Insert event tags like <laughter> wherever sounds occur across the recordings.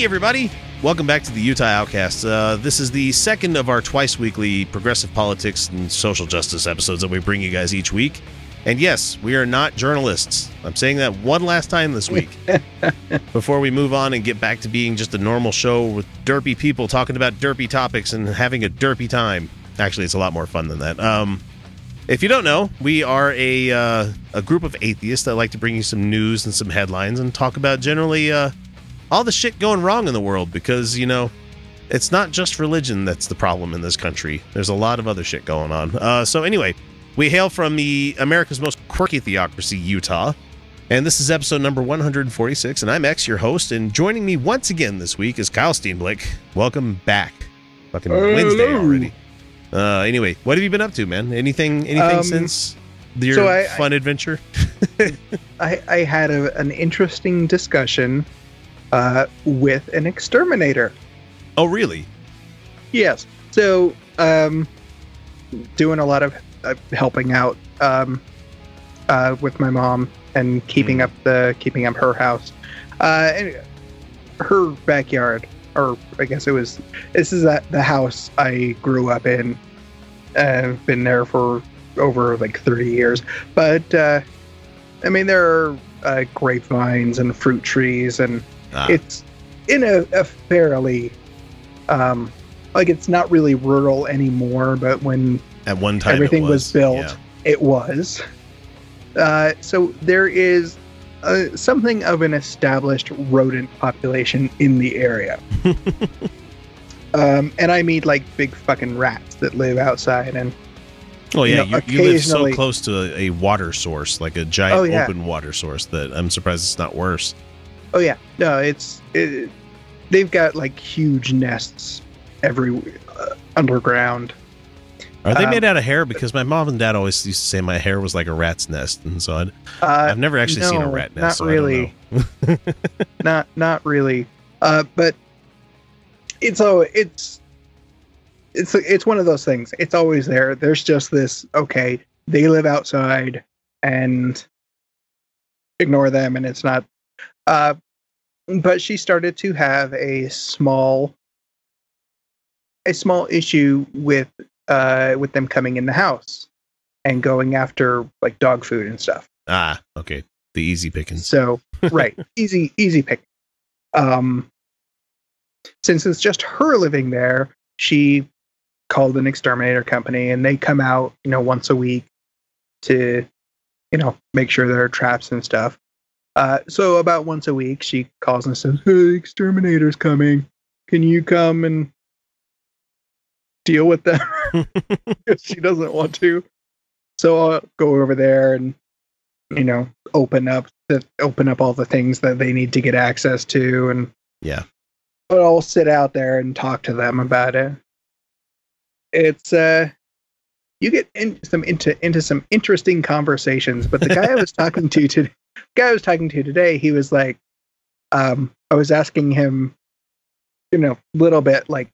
Hey, everybody! Welcome back to the Utah Outcasts. Uh, this is the second of our twice weekly progressive politics and social justice episodes that we bring you guys each week. And yes, we are not journalists. I'm saying that one last time this week <laughs> before we move on and get back to being just a normal show with derpy people talking about derpy topics and having a derpy time. Actually, it's a lot more fun than that. Um, if you don't know, we are a uh, a group of atheists that like to bring you some news and some headlines and talk about generally uh, all the shit going wrong in the world because you know it's not just religion that's the problem in this country. There's a lot of other shit going on. Uh, so anyway, we hail from the America's most quirky theocracy, Utah. And this is episode number 146, and I'm X, your host. And joining me once again this week is Kyle Steenblick. Welcome back. Fucking Wednesday already. Uh, anyway, what have you been up to, man? Anything anything Um, since your so I- fun adventure? <laughs> I, I had a, an interesting discussion uh, with an exterminator. Oh, really? Yes. So, um, doing a lot of uh, helping out um, uh, with my mom and keeping Mm. up the keeping up her house. Uh, and her backyard, or I guess it was. This is at the house I grew up in. Uh, been there for over like 30 years, but uh, I mean there are uh, grapevines and fruit trees and Ah, it's in a, a fairly um like it's not really rural anymore but when at one time, everything was, built yeah. it was uh so there is uh, something of an established rodent population in the area <laughs> um and i mean like big fucking rats that live outside and Oh you yeah, know, you, you live so close to a, a water source, like a giant Oh, yeah. open water source, that I'm surprised it's not worse. Oh yeah no it's it, they've got like huge nests every uh, underground Are they Um, made out of hair? Because my mom and dad always used to say my hair was like a rat's nest, and so I'd, uh I've never actually seen a no, rat not nest. so I don't really. <laughs> not not really uh but it's oh it's it's it's one of those things it's always there there's just this okay they live outside and ignore them and it's not uh but she started to have a small a small issue with uh with them coming in the house and going after like dog food and stuff Ah, okay, the easy pickings. so right, <laughs> easy easy pick. Um, since it's just her living there, she called an exterminator company, and they come out, you know, once a week to, you know, make sure there are traps and stuff. Uh, so about once a week, she calls and says, "Hey, exterminator's coming. Can you come and deal with them?" <laughs> <laughs> She doesn't want to. So I'll go over there and you know open up the open up all the things that they need to get access to and Yeah. but I'll sit out there and talk to them about it. It's uh you get in some into into some interesting conversations, but the guy I was talking to <laughs> today guy I was talking to today, he was like um I was asking him you know, a little bit like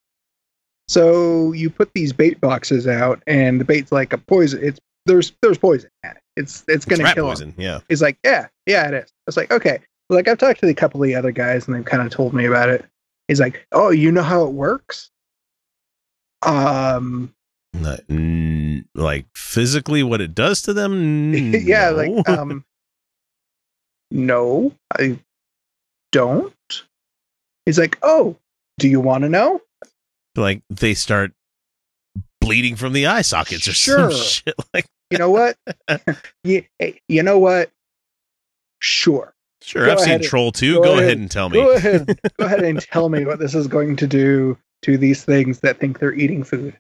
so you put these bait boxes out and the bait's like a poison it's there's there's poison at it. It's it's It's gonna rat kill poison. Yeah. He's like, yeah, yeah, it is. I was like, okay. Like I've talked to a couple of the other guys, and they've kind of told me about it. He's like, oh, you know how it works? Um, like physically, what it does to them? <laughs> yeah, like, <laughs> um, no, I don't. He's like, oh, do you want to know? like they start bleeding from the eye sockets or Sure. some <laughs> shit like. You know what? <laughs> you, eh, you know what? Sure. Sure, Go I've seen. Troll 2. Go Go, ahead. ahead and tell me. Go ahead. Go ahead and <laughs> tell me what this is going to do to these things that think they're eating food.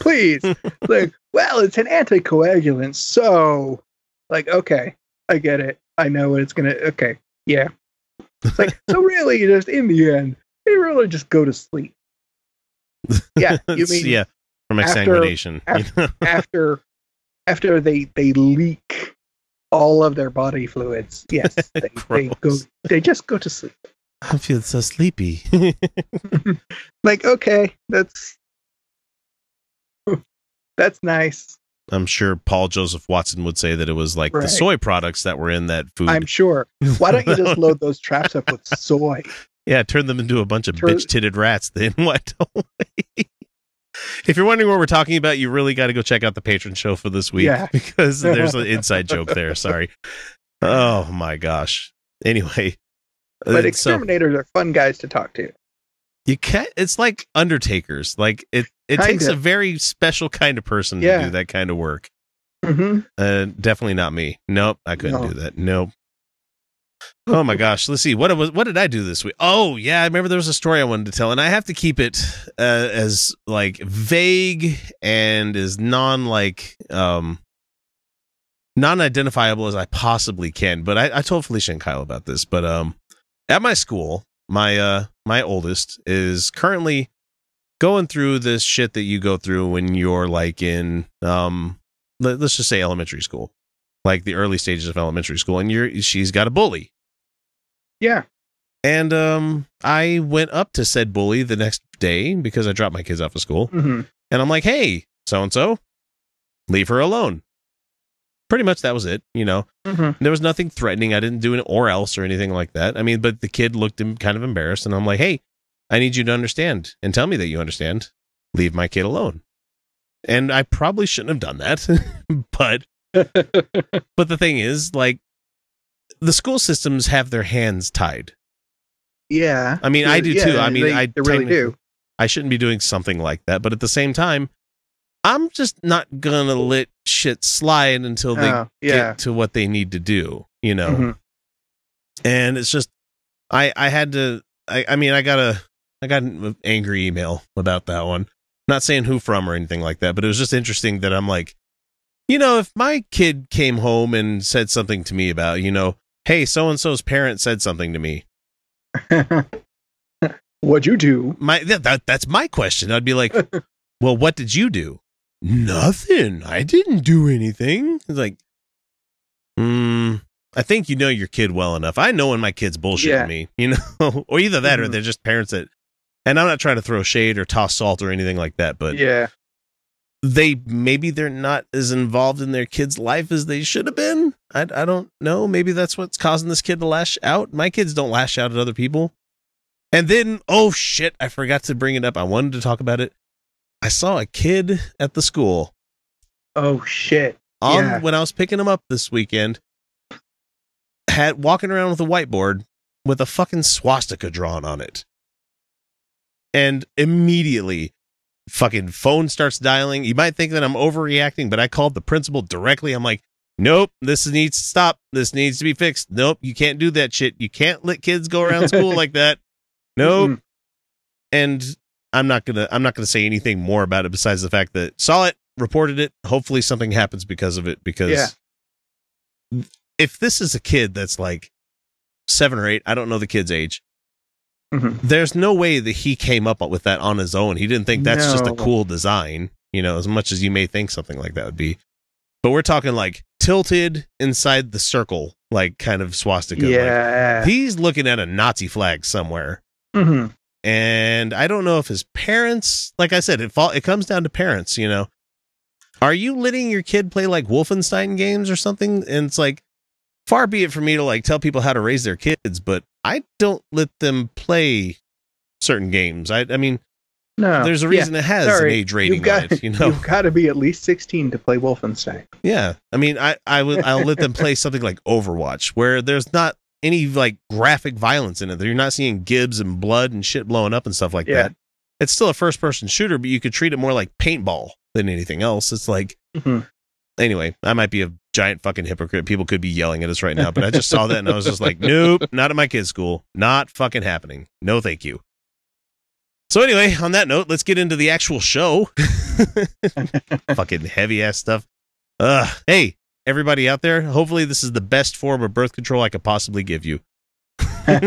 please. like, well, it's an anticoagulant, so like, okay, I get it. I know what it's gonna. Okay, yeah. It's like, so <laughs> really, just in the end, they really just go to sleep. Yeah, <laughs> you mean yeah, from after- exsanguination. know? <laughs> after after they they leak all of their body fluids? Yes, they, they go. They just go to sleep. I feel so sleepy. Like, okay, that's that's nice. I'm sure Paul Joseph Watson would say that it was like Right. the soy products that were in that food. I'm sure. Why don't you just load those traps up with soy? <laughs> yeah, turn them into a bunch of bitch titted rats. Then <laughs> what? if you're wondering what we're talking about, you really got to go check out the patron show for this week Yeah. <laughs> because there's an inside joke there. Sorry. Oh my gosh. Anyway, But uh, so exterminators are fun guys to talk to. You can't. It's like undertakers. Like it. It takes Kinda. a very special kind of person to do that kind of work. hmm Uh, definitely not me. Nope, I couldn't No. do that. Nope. Oh my gosh. Let's see. What was what did I do this week? Oh yeah, I remember there was a story I wanted to tell, and I have to keep it uh, as like vague and as non like um non identifiable as I possibly can. But I, I told Felicia and Kyle about this. But um at my school, my uh my oldest is currently going through this shit that you go through when you're like in um let, us just say elementary school like the early stages of elementary school and you're she's got a bully. Yeah. and um i went up to said bully the next day because i dropped my kids off of school. Hmm and i'm like hey so and so leave her alone pretty much that was it you know hmm there was nothing threatening i didn't do an or else or anything like that i mean but the kid looked kind of embarrassed and i'm like hey i need you to understand and tell me that you understand leave my kid alone and i probably shouldn't have done that <laughs> but <laughs> But the thing is, like, the school systems have their hands tied. yeah. I mean, I do Yeah, too. I mean, they, I they really do. I shouldn't be doing something like that. But at the same time, I'm just not gonna let shit slide until they Oh, yeah. get to what they need to do. You know, Mhm. and it's just, I I had to. I I mean, I got a I got an angry email about that one. Not saying who from or anything like that, but it was just interesting that I'm like, you know, if my kid came home and said something to me about, you know, hey, so and so's parent said something to me, <laughs> What'd you do? my that, that that's my question. I'd be like, <laughs> well, what did you do? Nothing. I didn't do anything. It's like, hmm. I think you know your kid well enough. I know when my kid's bullshitting Yeah. me, you know, <laughs> or either that or Mhm. they're just parents that. And I'm not trying to throw shade or toss salt or anything like that, but yeah. they maybe they're not as involved in their kid's life as they should have been. I, I don't know. Maybe that's what's causing this kid to lash out. My kids don't lash out at other people. And then, oh shit, I forgot to bring it up. I wanted to talk about it. I saw a kid at the school Oh shit. on Yeah. when I was picking him up this weekend. Had walking around with a whiteboard with a fucking swastika drawn on it. And immediately fucking phone starts dialing. You might think that I'm overreacting, but I called the principal directly. I'm like, nope, this needs to stop. This needs to be fixed. Nope, you can't do that shit. You can't let kids go around school <laughs> like that. Nope. Mhm. And I'm not gonna I'm not gonna say anything more about it besides the fact that saw it, reported it. Hopefully something happens because of it. Because Yeah. if this is a kid that's like seven or eight, I don't know the kid's age. Mhm. There's no way that he came up with that on his own. He didn't think that's just a cool design, you know, as much as you may think something like that would be. But we're talking like tilted inside the circle, like kind of swastika. Like, Yeah. he's looking at a Nazi flag somewhere. hmm And I don't know if his parents, like I said, it fall, it comes down to parents, you know. Are you letting your kid play like Wolfenstein games or something? And it's like, far be it for me to like tell people how to raise their kids, but I don't let them play certain games. I, I mean, No. there's a Oh, yeah. reason it has Sorry, an age rating You've got, on it, you <laughs> know. you've got to be at least 16 to play Wolfenstein. Yeah, I mean, I I would I'll let them play <laughs> something like Overwatch, where there's not any like graphic violence in it. You're not seeing gibs and blood and shit blowing up and stuff like Yeah. that. It's still a first person shooter, but you could treat it more like paintball than anything else. It's like Mhm. anyway, I might be a giant fucking hypocrite. People could be yelling at us right now, but I just saw that and I was just like, nope, not at my kid's school. Not fucking happening. No, thank you. So anyway, on that note, let's get into the actual show. <laughs> <laughs> Fucking heavy ass stuff. Uh, hey, everybody out there, hopefully this is the best form of birth control I could possibly give you. <laughs>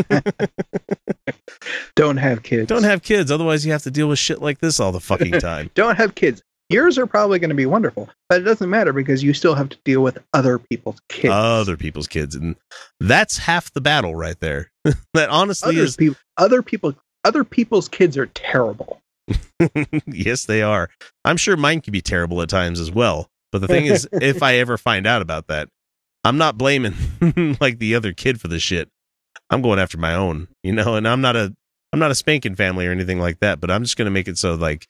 Don't have kids. Don't have kids, otherwise you have to deal with shit like this all the fucking time. <laughs> Don't have kids. Yours are probably going to be wonderful, but it doesn't matter because you still have to deal with other people's kids. Other people's kids, and that's half the battle right there. <laughs> that honestly other is people, other people, other people's kids are terrible. yes, they are. I'm sure mine can be terrible at times as well. But the <laughs> thing is, if I ever find out about that, I'm not blaming <laughs> like the other kid for the shit. I'm going after my own, you know, and I'm not a I'm not a spanking family or anything like that, but I'm just going to make it so like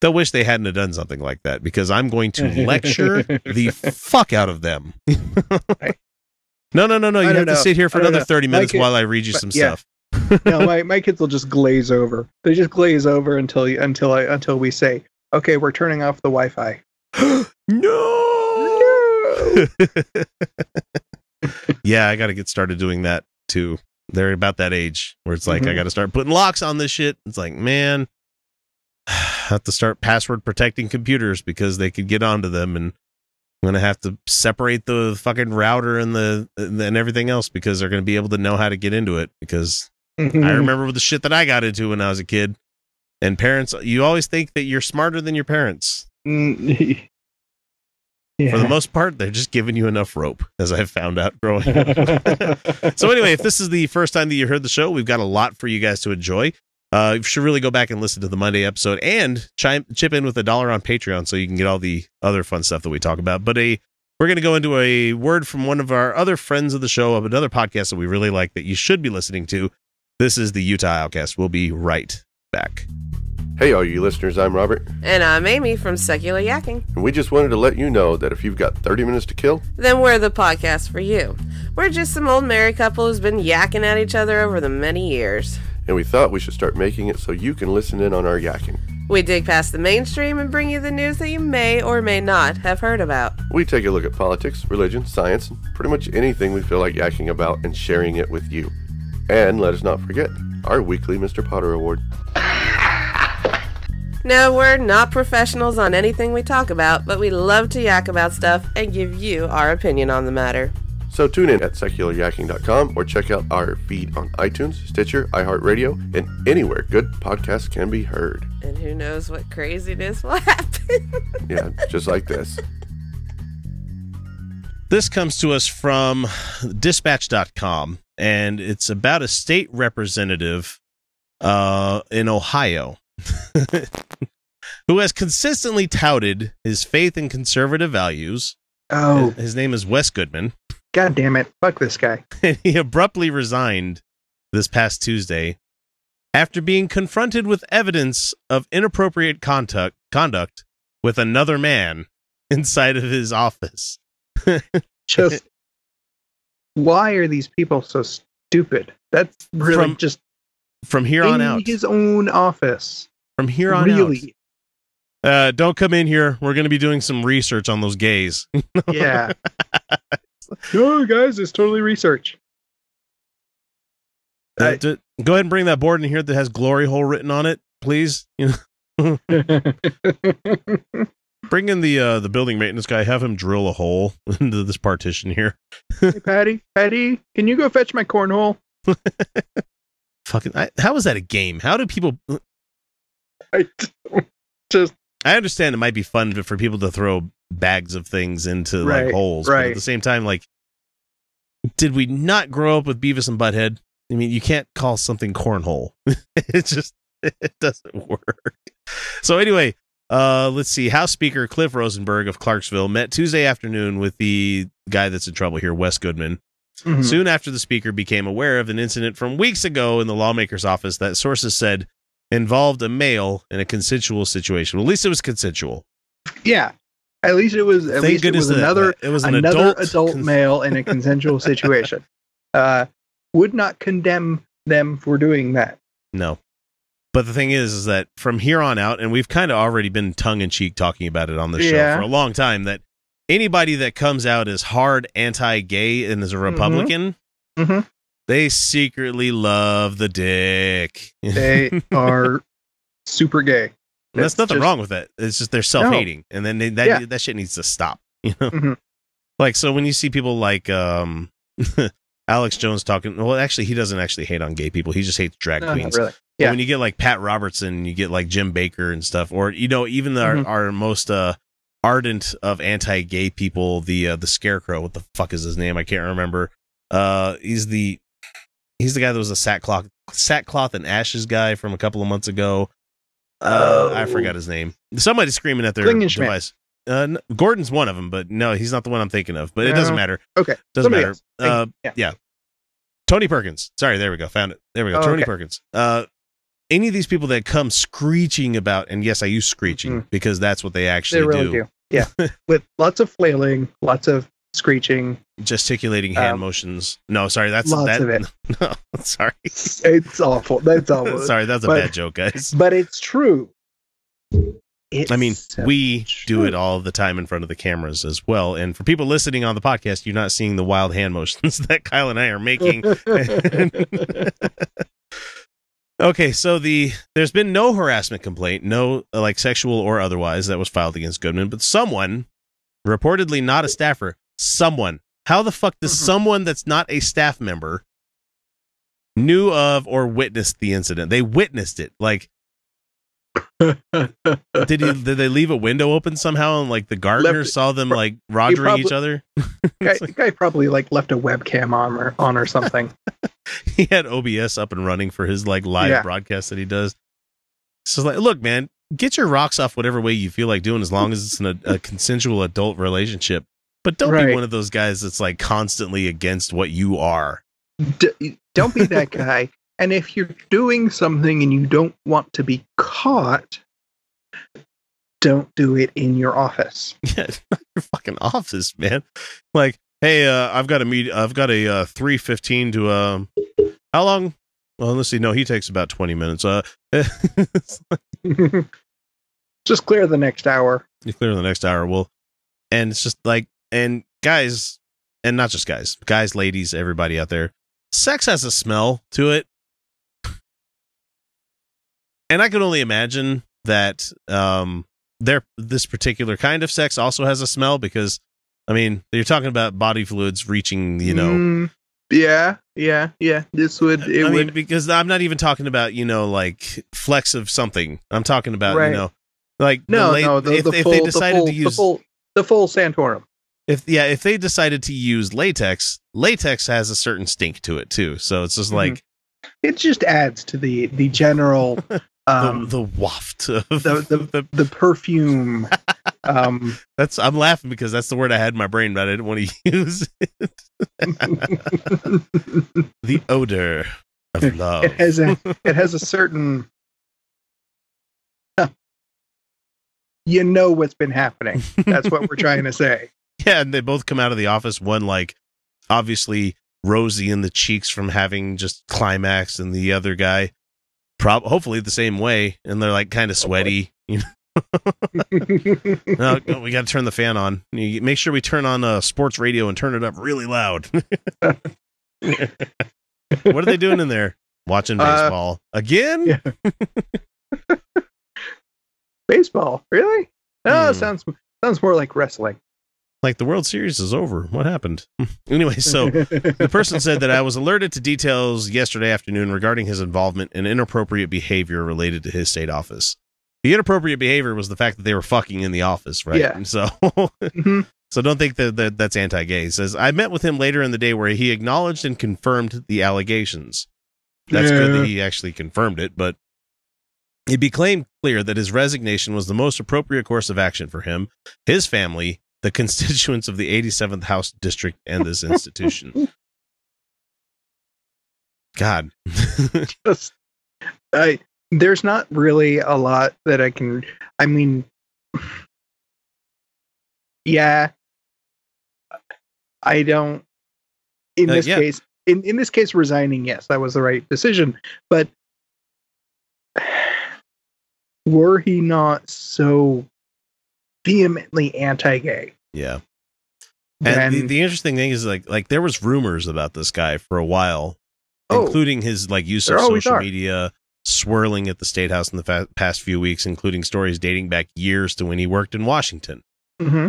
they'll wish they hadn't have done something like that because I'm going to lecture the <laughs> fuck out of them. no, no, no, no. You have don't to sit here for another know. 30 minutes kid- while I read you some yeah. stuff. no, my, my kids will just glaze over. They just glaze over until you, until I until we say, okay, we're turning off the Wi-Fi. <gasps> no. <laughs> yeah, I got to get started doing that too. They're about that age where it's like I Mhm. got to start putting locks on this shit. It's like, man, <sighs> I have to start password protecting computers because they could get onto them and I'm going to have to separate the fucking router and the and everything else because they're going to be able to know how to get into it because I <laughs> remember with the shit that I got into when I was a kid. And parents, you always think that you're smarter than your parents. Mm, <laughs> yeah. For the most part, they're just giving you enough rope, as I've found out growing up. <laughs> so anyway, if this is the first time that you heard the show, we've got a lot for you guys to enjoy. Uh, you should really go back and listen to the Monday episode and chime, chip in with a dollar on Patreon so you can get all the other fun stuff that we talk about. But a we're going to go into a word from one of our other friends of the show of another podcast that we really like that you should be listening to. This is the Utah Outcast. We'll be right back. Hey, all you listeners, I'm Robert, And I'm Amy from Secular Yakking. and we just wanted to let you know that if you've got 30 minutes to kill, Then we're the podcast for you. We're just some old married couple who's been yakking at each other over the many years. and we thought we should start making it so you can listen in on our yakking. We dig past the mainstream and bring you the news that you may or may not have heard about. We take a look at politics, religion, science, and pretty much anything we feel like yakking about and sharing it with you. And let us not forget our weekly Mr. Potter Award. <laughs> No, we're not professionals on anything we talk about, but we love to yak about stuff and give you our opinion on the matter. So tune in at secularyakking.com or check out our feed on iTunes, Stitcher, iHeartRadio, and anywhere good podcasts can be heard. And who knows what craziness will <laughs> happen. Yeah, just like this. This comes to us from dispatch.com, and it's about a state representative uh, in Ohio <laughs> who has consistently touted his faith in conservative values. oh, His name is Wes Goodman, god damn it! Fuck this guy. <laughs> and he abruptly resigned this past Tuesday after being confronted with evidence of inappropriate conduct, conduct with another man <laughs> inside of his office. Just why are these people so stupid? That's really From just From here on in out, his own office. From here on out, really? Uh, don't come in here. We're going to be doing some research on those gays. <laughs> Yeah. <laughs> no, guys, it's totally research. Uh, I- go ahead and bring that board in here that has glory hole written on it, please. <laughs> Bring in the uh, the building maintenance guy. Have him drill a hole into this partition here. hey, Patty, Patty, can you go fetch my cornhole? Fucking, I, how is that a game? How do people? I <laughs> just I understand it might be fun for people to throw bags of things into like holes, Right, but at the same time, like, did we not grow up with Beavis and Butthead? I mean, you can't call something cornhole. <laughs> it just it doesn't work. So anyway, uh, let's see. House Speaker Cliff Rosenberger of Clarksville met Tuesday afternoon with the guy that's in trouble here, Wes Goodman. Mhm. Soon after the speaker became aware of an incident from weeks ago in the lawmaker's office that sources said involved a male in a consensual situation. Well, at least it was consensual. yeah. At least it was. At Thank least it was another that it was an another adult, adult, cons- male in a <laughs> consensual situation. Uh, would not condemn them for doing that. No. But the thing is, is that from here on out, and we've kind of already been tongue in cheek talking about it on the show Yeah. for a long time, that anybody that comes out as hard anti gay and is a Republican, Mhm. They secretly love the dick. <laughs> They are super gay. That's nothing just- wrong with that. It's just they're self hating, and then they, that Yeah. that shit needs to stop. <laughs> You know, Mhm. like so when you see people like um, <laughs> Alex Jones talking. Well, actually, he doesn't actually hate on gay people. He just hates drag No, queens. really. But Yeah. when you get like Pat Robertson, you get like Jim Bakker and stuff, or you know, even the, Mhm. our, our most uh, ardent of anti-gay people, the uh, the Scarecrow. What the fuck is his name? I can't remember. Uh, he's the he's the guy that was a sackcloth sackcloth and ashes guy from a couple of months ago. Uh, I Oh. forgot his name. Somebody's screaming at their device. Uh, n- Gordon's one of them, but no, he's not the one I'm thinking of. But it doesn't matter. Okay. Doesn't Somebody matter. Uh, you. yeah. Tony Perkins. Sorry, there we go. Found it. There we go. Oh, Tony okay. Perkins. Uh, any of these people that come screeching about, and yes, I use screeching Mhm. because that's what they actually They really do. do. Yeah. <laughs> With lots of flailing, lots of screeching. Gesticulating hand Um, motions. No, sorry, that's lots that. of it. <laughs> No, sorry, It's awful. That's awful. <laughs> sorry, that's a But- bad joke, guys. But it's true. It's I mean, so we do it all the time in front of the cameras as well. And for people listening on the podcast, you're not seeing the wild hand motions <laughs> that Kyle and I are making. okay, so the there's been no harassment complaint, no like sexual or otherwise that was filed against Goodman, but someone, reportedly not a staffer, someone. How the fuck does Mhm. someone that's not a staff member knew of or witnessed the incident? They witnessed it. Like <laughs> did he did they leave a window open somehow and like the gardener Left- saw them like rogering probably- each other? <laughs> guy, the guy probably like left a webcam on or on or something. <laughs> he had OBS up and running for his like live Yeah. broadcast that he does. So like, look, man, get your rocks off whatever way you feel like doing, as long as it's in a, a consensual adult relationship. But don't be one of those guys that's like constantly against what you are. D- don't be that <laughs> guy. And if you're doing something and you don't want to be caught, don't do it in your office. <laughs> Yeah, not your fucking office, man. Like, hey, uh, I've got a meet. I've got a uh, three fifteen to um. How long? Well, let's see. No, he takes about twenty minutes. Uh, <laughs> Just clear the next hour. you clear the next hour. Well, and it's just like, and guys, and not just guys, guys, ladies, everybody out there, sex has a smell to it. And I can only imagine that um there this particular kind of sex also has a smell because I mean, you're talking about body fluids reaching, you know, Mm, yeah, yeah, yeah. This would it I mean, would because I'm not even talking about you know like flex of something. I'm talking about Right. you know like no the no the, if, the if full they the decided full, to the use full the full Santorum. If yeah if they decided to use latex, latex has a certain stink to it too. So it's just Mhm. like It just adds to the the general <laughs> um the, the waft of the- the, <laughs> the perfume. um <laughs> that's I'm laughing because that's the word I had in my brain, but I didn't want to use it. the odor of love. it has a it has a certain you know what's been happening. That's what we're trying to say. Yeah, and they both come out of the office. One like obviously rosy in the cheeks from having just climax, and the other guy, prob hopefully the same way, and they're like kind of sweaty. You know, <laughs> no, no, we got to turn the fan on. You make sure we turn on uh, sports radio and turn it up really loud. <laughs> what are they doing in there? Watching Uh, baseball again? yeah. <laughs> Baseball, really? No, Hmm. sounds sounds more like wrestling. Like the World Series is over. What happened? <laughs> anyway, so The person said that I was alerted to details yesterday afternoon regarding his involvement in inappropriate behavior related to his state office. The inappropriate behavior was the fact that they were fucking in the office, right? Yeah. And so, Mhm. <laughs> so don't think that, that that's anti-gay. He says I met with him later in the day where he acknowledged and confirmed the allegations. That's good that he actually confirmed it, but it became clear that his resignation was the most appropriate course of action for him, his family, the constituents of the 87th House District, and this institution. <laughs> God. <laughs> Just- I there's not really a lot that I can. I mean, yeah, I don't. In Uh, this yeah. case, in in this case, resigning, yes, that was the right decision. But <sighs> were he not so vehemently anti-gay, yeah. And then the, the interesting thing is like like there was rumors about this guy for a while, Oh. including his like use of social media swirling at the state house in the fa- past few weeks, including stories dating back years to when he worked in Washington. hmm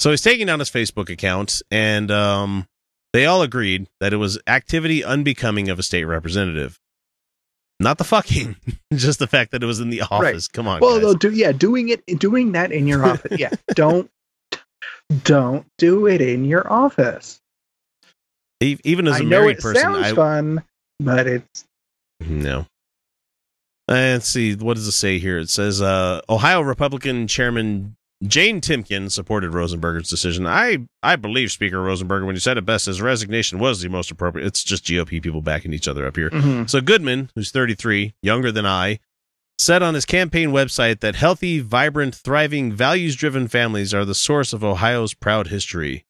So he's taking down his Facebook account, and um, they all agreed that it was activity unbecoming of a state representative. Not the fucking, <laughs> just the fact that it was in the office. Come on, Well, guys. do yeah, doing it, doing that in your office. Yeah, <laughs> don't, don't do it in your office. Even as I a know married it person, sounds I fun, but it's no. Let's see. What does it say here? It says uh, Ohio Republican Chairman Jane Timken supported Rosenberger's decision. I I believe Speaker Rosenberger when he said it best, his resignation was the most appropriate. It's just GOP people backing each other up here. mhm. So Goodman, who's 33, younger than I, said on his campaign website that healthy, vibrant, thriving, values-driven families are the source of Ohio's proud history.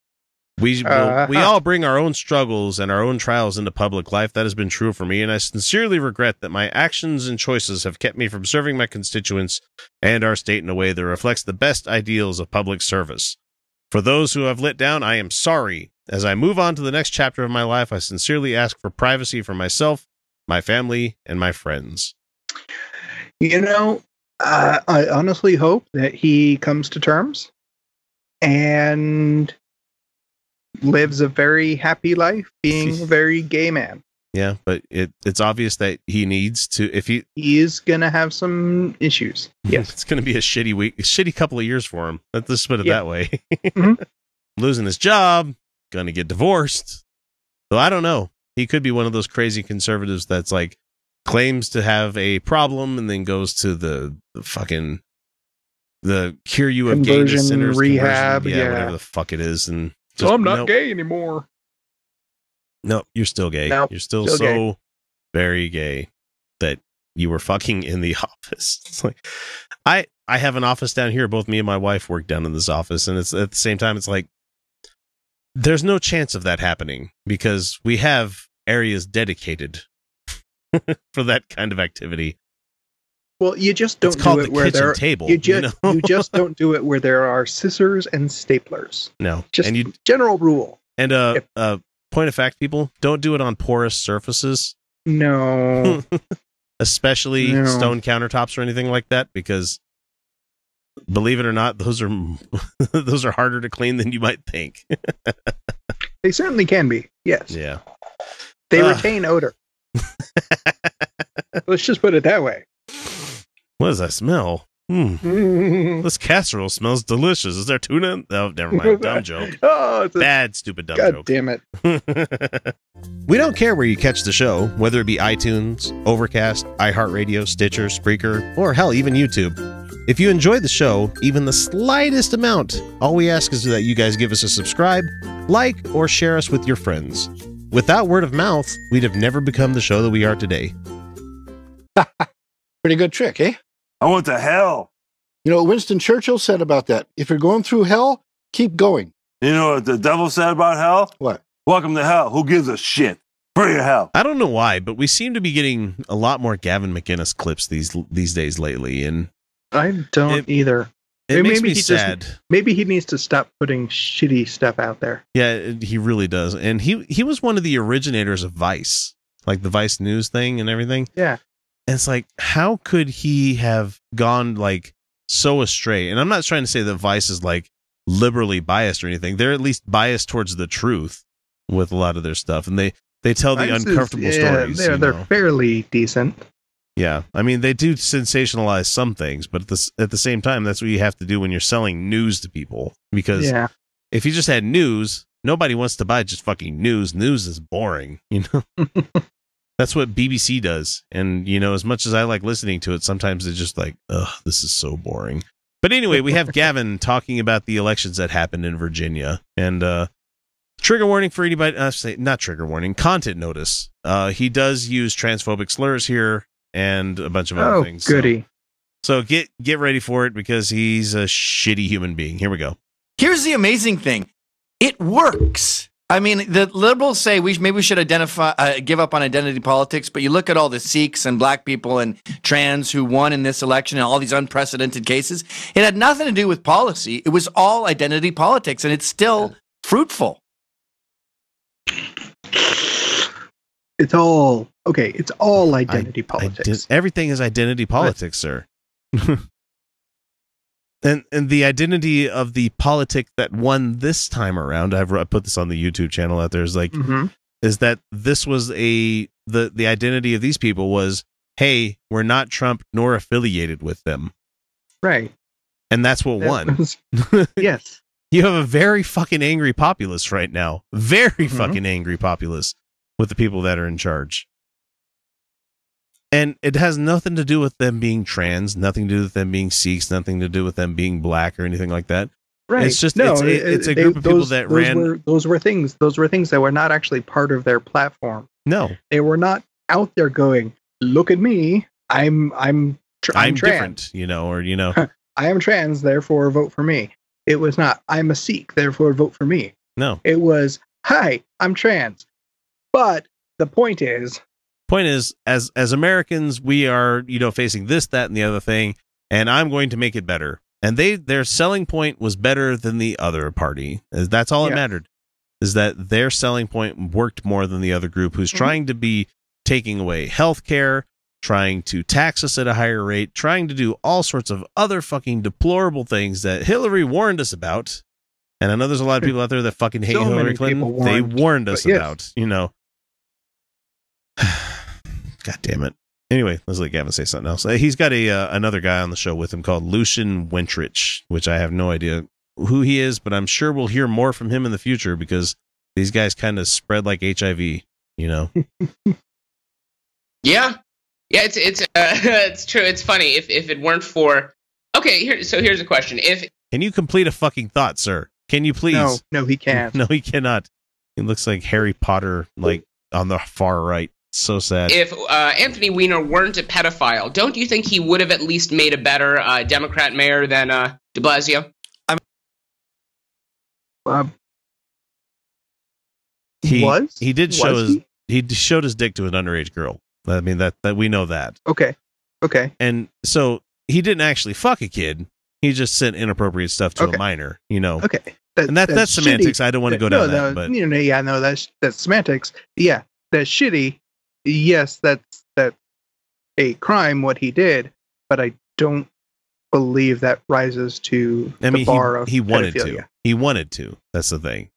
We Uh-huh. we all bring our own struggles and our own trials into public life. That has been true for me, and I sincerely regret that my actions and choices have kept me from serving my constituents and our state in a way that reflects the best ideals of public service. For those who have let down, I am sorry. As I move on to the next chapter of my life, I sincerely ask for privacy for myself, my family, and my friends. you know, uh, I honestly hope that he comes to terms and lives a very happy life, being <laughs> a very gay man. Yeah, but it it's obvious that he needs to if he He is gonna have some issues. <laughs> Yes. it's to be a shitty week, a shitty couple of years for him. Let's just put it Yeah. that way. Mhm. <laughs> Losing his job, to get divorced. So I don't know. He could be one of those crazy conservatives that's like claims to have a problem and then goes to the, the fucking the cure you of gayness centers rehab, yeah, yeah. whatever the fuck it is, and So I'm not nope, gay anymore. Nope, you're still gay. Nope, you're still, still so gay. very gay that you were fucking in the <laughs> office. It's like I I have an office down here. Both me and my wife work down in this office, and it's at the same time. It's like there's no chance of that happening because we have areas dedicated <laughs> for that kind of activity. Well, you just don't it's do it where there. table. You just know? you just don't do it where there are scissors and staplers. no, Just and you general rule. and uh If- uh point of fact, people don't do it on porous surfaces. No. <laughs> especially No. stone countertops or anything like that because believe it or not those are <laughs> those are harder to clean than you might think <laughs> they certainly can be. Yes. yeah They Ugh. retain odor. Let's just put it that way. What does that smell hmm. <laughs> this casserole smells delicious is there tuna oh never mind dumb <laughs> joke oh, it's a, bad stupid dumb God joke damn it. <laughs> we don't care where you catch the show, whether it be iTunes, Overcast, iHeartRadio, Stitcher, Spreaker, or hell, even YouTube. If you enjoy the show, even the slightest amount, all we ask is that you guys give us a subscribe, like, or share us with your friends. Without word of mouth, we'd have never become the show that we are today. Pretty good trick, eh? I went to hell. You know what Winston Churchill said about that? If you're going through hell, keep going. You know what the devil said about hell? What? Welcome to hell. Who gives a shit? Free your hell. I don't know why, but we seem to be getting a lot more Gavin McInnes clips these these days lately, and I don't It- either. it Maybe makes me he just- sad. Maybe he needs to stop putting shitty stuff out there. Yeah, he really does. And he he was one of the originators of Vice, like the Vice News thing and everything. Yeah. And it's like, how could he have gone like so astray? And I'm not trying to say that Vice is like liberally biased or anything. They're at least biased towards the truth with a lot of their stuff, and they they tell the Vice is- uncomfortable yeah, stories. They're, they're know? fairly decent. Yeah, I mean they do sensationalize some things, but at the, at the same time, that's what you have to do when you're selling news to people. Because Yeah. if you just had news, nobody wants to buy just fucking news. News is boring, you know. <laughs> That's what BBC does, and you know, as much as I like listening to it, sometimes it's just like, ugh, this is so boring. But anyway, we have <laughs> Gavin talking about the elections that happened in Virginia, and uh, trigger warning for anybody. Uh, say not trigger warning, content notice. Uh, he does use transphobic slurs here and a bunch of other Oh, things. So- goody. So, get get ready for it because he's a shitty human being. Here we go. Here's the amazing thing it works. I mean, the liberals say we maybe we should identify, uh, give up on identity politics, but you look at all the Sikhs and black people and trans who won in this election and all these unprecedented cases. It had nothing to do with policy. It was all identity politics, and it's still fruitful. it's all okay. It's all identity politics. Ident- everything is identity politics, sir. <laughs> and and the identity of the politic that won this time around, I've I put this on the YouTube channel out there. Is like hmm is that this was a the the identity of these people was hey we're not Trump nor affiliated with them, Right. and that's what That won. was- <laughs> yes. You have a very fucking angry populace right now. Very Mhm. fucking angry populace with the people that are in charge. And it has nothing to do with them being trans, nothing to do with them being Sikhs, nothing to do with them being black or anything like that. Right. It's just- it's a- it's a group of people those, that those ran- Were, those were things. Those were things that were not actually part of their platform. No, They were not out there going, "Look at me. I'm I'm tr- I'm, I'm, trans. different, you know, or you know, <laughs> I am trans. Therefore, vote for me." It was not. I'm a Sikh. Therefore, vote for me. no. It was, "Hi, I'm trans." But the point is, Point is, as as Americans, we are, you know, facing this, that, and the other thing, and I'm going to make it better. And they their selling point was better than the other party. That's all that Yeah. mattered. Is that their selling point worked more than the other group who's Mhm. trying to be taking away health care, trying to tax us at a higher rate, trying to do all sorts of other fucking deplorable things that Hillary warned us about. And I know there's a lot of people out there that fucking hate So Hillary Clinton. people they warned, warned us yes. about, you know. <sighs> <sighs> God damn it. Anyway, let's let Gavin say something else. Uh, He's got a uh, another guy on the show with him called Lucian Wintrich, which I have no idea who he is, but I'm sure we'll hear more from him in the future because these guys kind of spread like HIV, you know. <laughs> Yeah, yeah, it's it's uh, <laughs> it's true. It's funny if if it weren't for okay. Here, so here's a question: If Can you complete a fucking thought, sir? Can you please? no, no, he can't. <laughs> No, he cannot. He looks like Harry Potter, like on the far right. So sad. if uh, Anthony Weiner weren't a pedophile, don't you think he would have at least made a better uh, Democrat mayor than uh, De Blasio? Uh, he was he did show Was his he? he showed his dick to an underage girl. I mean that that we know that. Okay. Okay. And so he didn't actually fuck a kid. He just sent inappropriate stuff to Okay. a minor, you know. Okay. That, And that that's, shitty. semantics. I don't want to go no, down no, that, but you know, yeah, no, that's that's semantics. Yeah, that's shitty. Yes, that's that's a crime what he did, but I don't believe that rises to I mean the bar of he, he wanted pedophilia. to. He wanted to. That's the thing.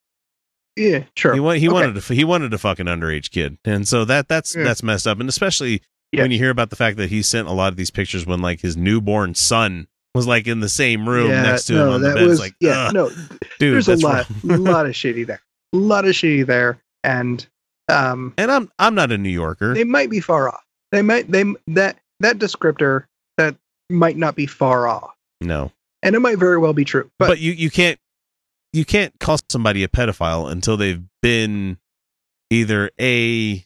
Yeah, sure. He, wa- he Okay. wanted to he wanted to fuck an underage kid, and so that that's Yeah. that's messed up. And especially Yeah. when you hear about the fact that he sent a lot of these pictures when like his newborn son was like in the same room yeah, next to no, him on the that bed. It's was like, yeah, no. dude, there's a lot, wrong. <laughs> lot of shitty there, a lot of shitty there, and um, and I'm I'm not a New Yorker. they might be far off. They might they that that descriptor that might not be far off, no, and it might very well be true. but, But, you you can't you can't call somebody a pedophile until they've been either a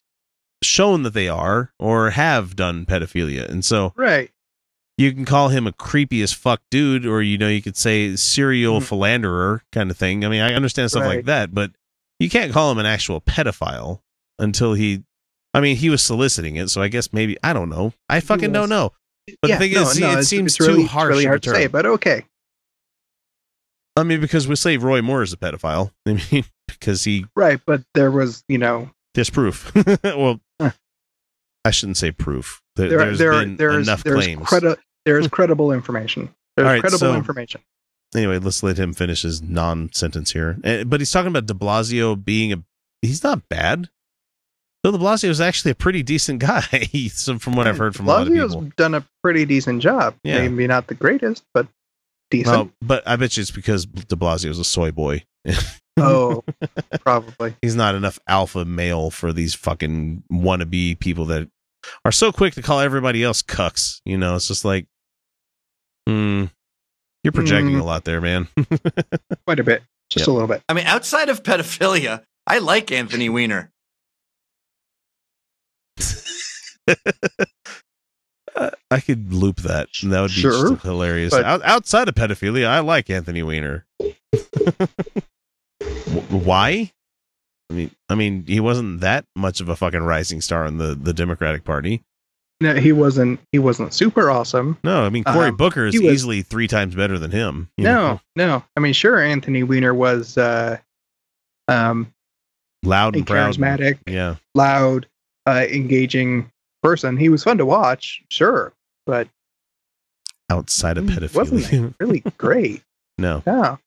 shown that they are or have done pedophilia, and so right, you can call him a creepy as fuck dude, or you know, you could say serial Mhm. philanderer kind of thing. I mean, I understand stuff like that, but you can't call him an actual pedophile until he. I mean, he was soliciting it, so I guess maybe I don't know. I fucking don't know. But yeah, the thing no, is, no, it seems too really, harsh Really hard to say, but okay. I mean, because we say Roy Moore is a pedophile. <laughs> I mean, because he Right, but there was, you know, there's proof. <laughs> well, Huh. I shouldn't say proof. There, there there's there been there's enough there's claims. credi- there's <laughs> credible information. There's right, credible so- information. anyway, let's let him finish his non-sentence here. Uh, But he's talking about De Blasio being a he's not bad. Bill De Blasio is actually a pretty decent guy. <laughs> from what I've heard from a lot of Blasio's people. done a pretty decent job. Yeah. Maybe not the greatest, but decent. Well, but I bet you it's because De Blasio is a soy boy. <laughs> oh, probably. He's not enough alpha male for these fucking wannabe people that are so quick to call everybody else cucks. You know, it's just like, hmm, you're projecting Mm. a lot there, man. <laughs> Quite a bit. Just Yep. a little bit. I mean, outside of pedophilia, I like Anthony Weiner. <laughs> I could loop that. and That would be Sure, just hilarious. but- outside of pedophilia, I like Anthony Weiner. Why? I mean, I mean, he wasn't that much of a fucking rising star in the, the Democratic Party. No, he wasn't. He wasn't super awesome. No, I mean Cory Um, Booker is was- easily three times better than him. No, know? no. I mean, sure, Anthony Weiner was uh, um, loud and proud. charismatic, Yeah, loud, uh, engaging person. He was fun to watch, sure, but Outside of Mm, wasn't pedophilia. <laughs> really great. no. Yeah,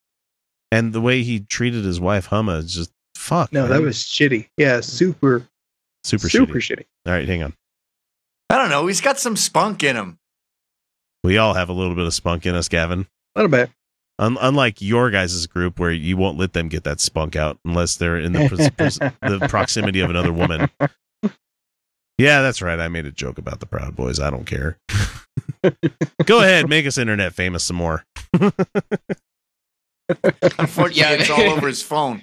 And the way he treated his wife, Huma, is just fuck. no, that was shitty. Yeah, super, super, super shitty. shitty. All right, hang on. I don't know. He's got some spunk in him. We all have a little bit of spunk in us, Gavin. A little bit. Un- unlike your guys' group, where you won't let them get that spunk out unless they're in the, pros- pros- the <laughs> proximity of another woman. Yeah, that's right. I made a joke about the Proud Boys. I don't care. <laughs> Go ahead, make us internet famous some more. Unfortunately, Yeah. it's all over <laughs> his phone.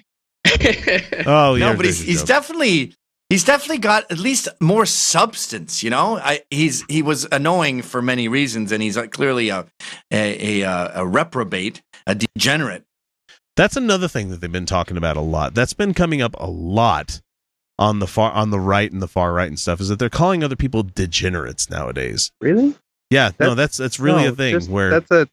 Oh, yeah, no, but he's, he's definitely he's definitely got at least more substance. You know, I, he's he was annoying for many reasons, and he's uh, clearly a a, a uh, a reprobate, a degenerate. That's another thing that they've been talking about a lot. That's been coming up a lot on the far on the right and the far right and stuff. Is that they're calling other people degenerates nowadays? Really? Yeah, no, that's that's really No, a thing just- where that's a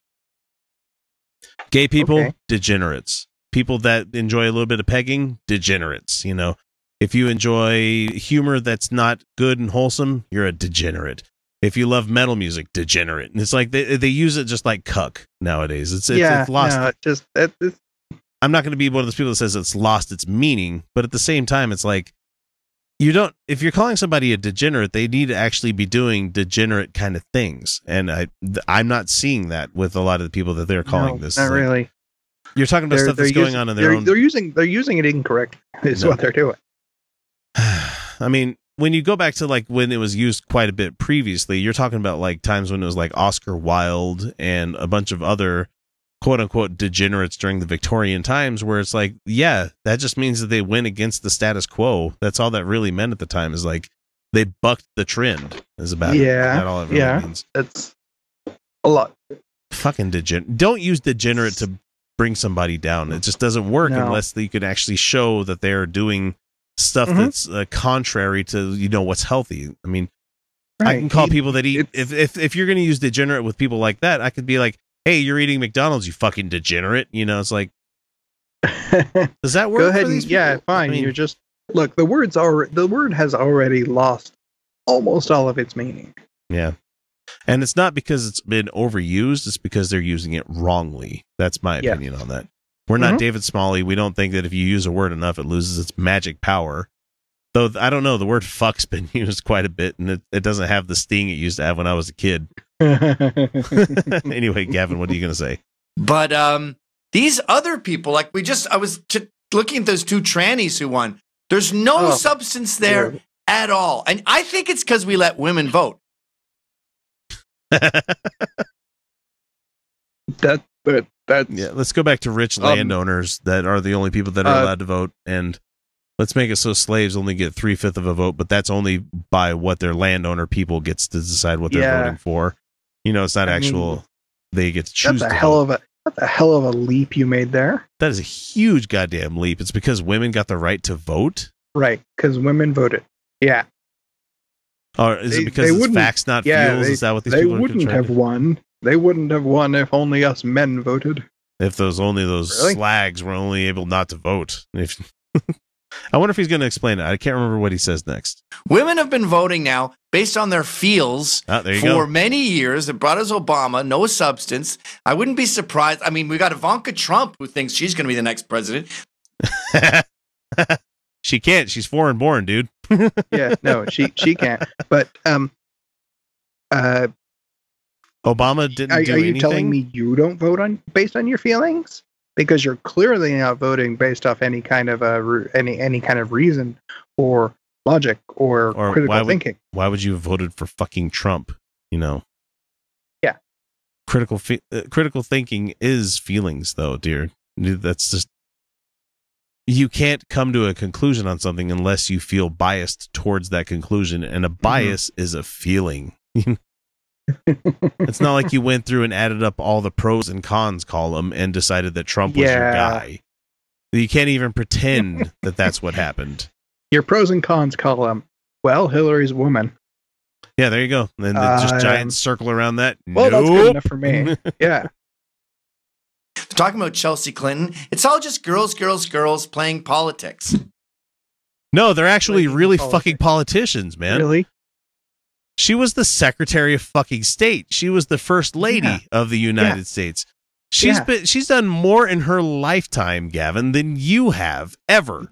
gay people okay. degenerates, people that enjoy a little bit of pegging degenerates. You know, if you enjoy humor that's not good and wholesome, you're a degenerate. If you love metal music, degenerate. And it's like they they use it just like cuck nowadays. It's it's, yeah. it's lost. No, it just it, I'm not going to be one of those people that says it's lost its meaning, but at the same time, it's like you don't. If you're calling somebody a degenerate, they need to actually be doing degenerate kind of things, and I th- I'm not seeing that with a lot of the people that they're calling no, this. Not like, really. You're talking about They're- stuff that's they're going using- on in their they're, own. They're using they're using it incorrect. <laughs> Is No. what they're doing. <sighs> I mean, when you go back to like when it was used quite a bit previously, you're talking about like times when it was like Oscar Wilde and a bunch of other quote unquote degenerates during the Victorian times where it's like, yeah, that just means that they went against the status quo. That's all that really meant at the time is like they bucked the trend is about it. Yeah, That's all it really yeah. means. That's a lot. Fucking degenerate. Don't use degenerate to bring somebody down. It just doesn't work No. unless you can actually show that they're doing stuff Mhm. that's uh, contrary to you know what's healthy. I mean, I can call people that eat. If if if you're going to use degenerate with people like that, I could be like, "Hey, you're eating McDonald's, you fucking degenerate." You know, it's like, <laughs> does that work? Go ahead and yeah, people? I fine. mean, You're just look. The words are the word has already lost almost all of its meaning. yeah, and it's not because it's been overused; it's because they're using it wrongly. That's my Yeah. opinion on that. We're not Mhm. David Smalley. We don't think that if you use a word enough, it loses its magic power. Though I don't know, the word "fuck's" <laughs> been used quite a bit, and it, it doesn't have the sting it used to have when I was a kid. <laughs> <laughs> anyway, Gavin, what are you going to say? But um, these other people, like we just, I was t- looking at those two trannies who won. There's no Oh. substance there at all, and I think it's because we let women vote. <laughs> that but that's Yeah, let's go back to rich Um, landowners that are the only people that are uh, allowed to vote, and let's make it so slaves only get three fifth of a vote, but that's only by what their landowner people gets to decide what they're Yeah. voting for. You know, it's not I actual. mean, they get to choose. that's a hell vote. of a that's a hell of a leap you made there. that is a huge goddamn leap. It's because women got the right to vote, Right, because women voted. Yeah, or is They- it because it's facts not yeah, feels? they- is that what these they people are wouldn't have won. They wouldn't have won if only us men voted. If those only those Really? slags were only able not to vote. If <laughs> I wonder if he's going to explain it. I can't remember what he says next. Women have been voting now based on their feels Ah, there you for go. many years. It brought us Obama, no substance. I wouldn't be surprised. I mean, we got Ivanka Trump who thinks she's going to be the next president. <laughs> she can't. She's foreign born, dude. <laughs> Yeah, no, she she can't. But um, uh, Obama didn't are, do are you anything. telling me you don't vote on based on your feelings? Because you're clearly not voting based off any kind of a any any kind of reason or logic or, Or why critical would- thinking. Why would you have voted for fucking Trump? You know. Yeah. Critical fe- uh, critical thinking is feelings, though, dear. That's just you can't come to a conclusion on something unless you feel biased towards that conclusion, and Mm-hmm. a bias is a feeling. <laughs> it's not like you went through and added up all the pros and cons column and decided that Trump was your guy. You can't even pretend that that's what happened. <laughs> Your pros and cons column. Well, Hillary's a woman. Yeah, there you go. And then just Um, giant circle around that. Well, that's good enough for me. <laughs> Yeah. Talking about Chelsea Clinton, it's all just girls, girls, girls playing politics. No, they're actually really politics. fucking politicians, man. Really? She was the Secretary of fucking State. She was the First Lady Yeah. of the United States. She's Yeah. been she's done more in her lifetime, Gavin, than you have ever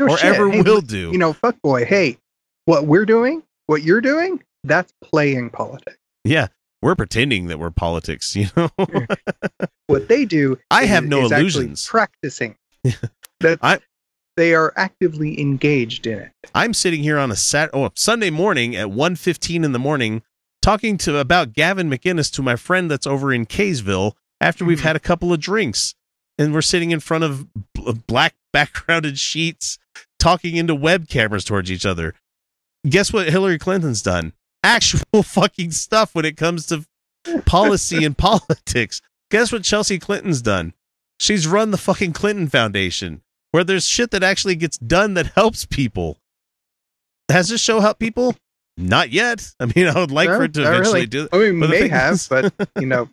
or shit. ever Hey, will do. You know, fuck boy. Hey, what we're doing, what you're doing, that's playing politics. yeah, we're pretending that we're politics. <laughs> You know, What they do, I is- have no illusions. Practicing. <laughs> that I- they are actively engaged in it. I'm sitting here on a sat oh, Sunday morning at 1.15 in the morning talking to about Gavin McInnes to my friend that's over in Kaysville after we've Mhm. had a couple of drinks and we're sitting in front of bl- black <laughs> backgrounded sheets talking into web cameras towards each other. Guess what Hillary Clinton's done? Actual <laughs> fucking stuff when it comes to policy and <laughs> politics. Guess what Chelsea Clinton's done? She's run the fucking Clinton Foundation where there's shit that actually gets done that helps people. Has this show helped people? Not yet. I mean, I would like No, for it to not eventually really. do. I mean, But the may have, is- but <laughs> you know,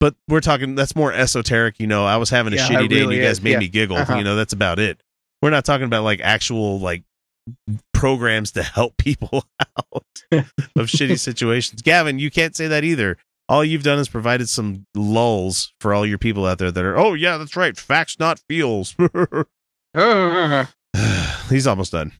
But we're talking. That's more esoteric. You know, I was having a Yeah, shitty it day, and you guys is. made Yeah. me giggle. Uh-huh. You know, that's about it. We're not talking about like actual like programs to help people <laughs> out <laughs> of shitty situations. Gavin, you can't say that either. All you've done is provided some lulls for all your people out there that are, oh yeah, that's right, facts not feels. <laughs> <laughs> He's almost done.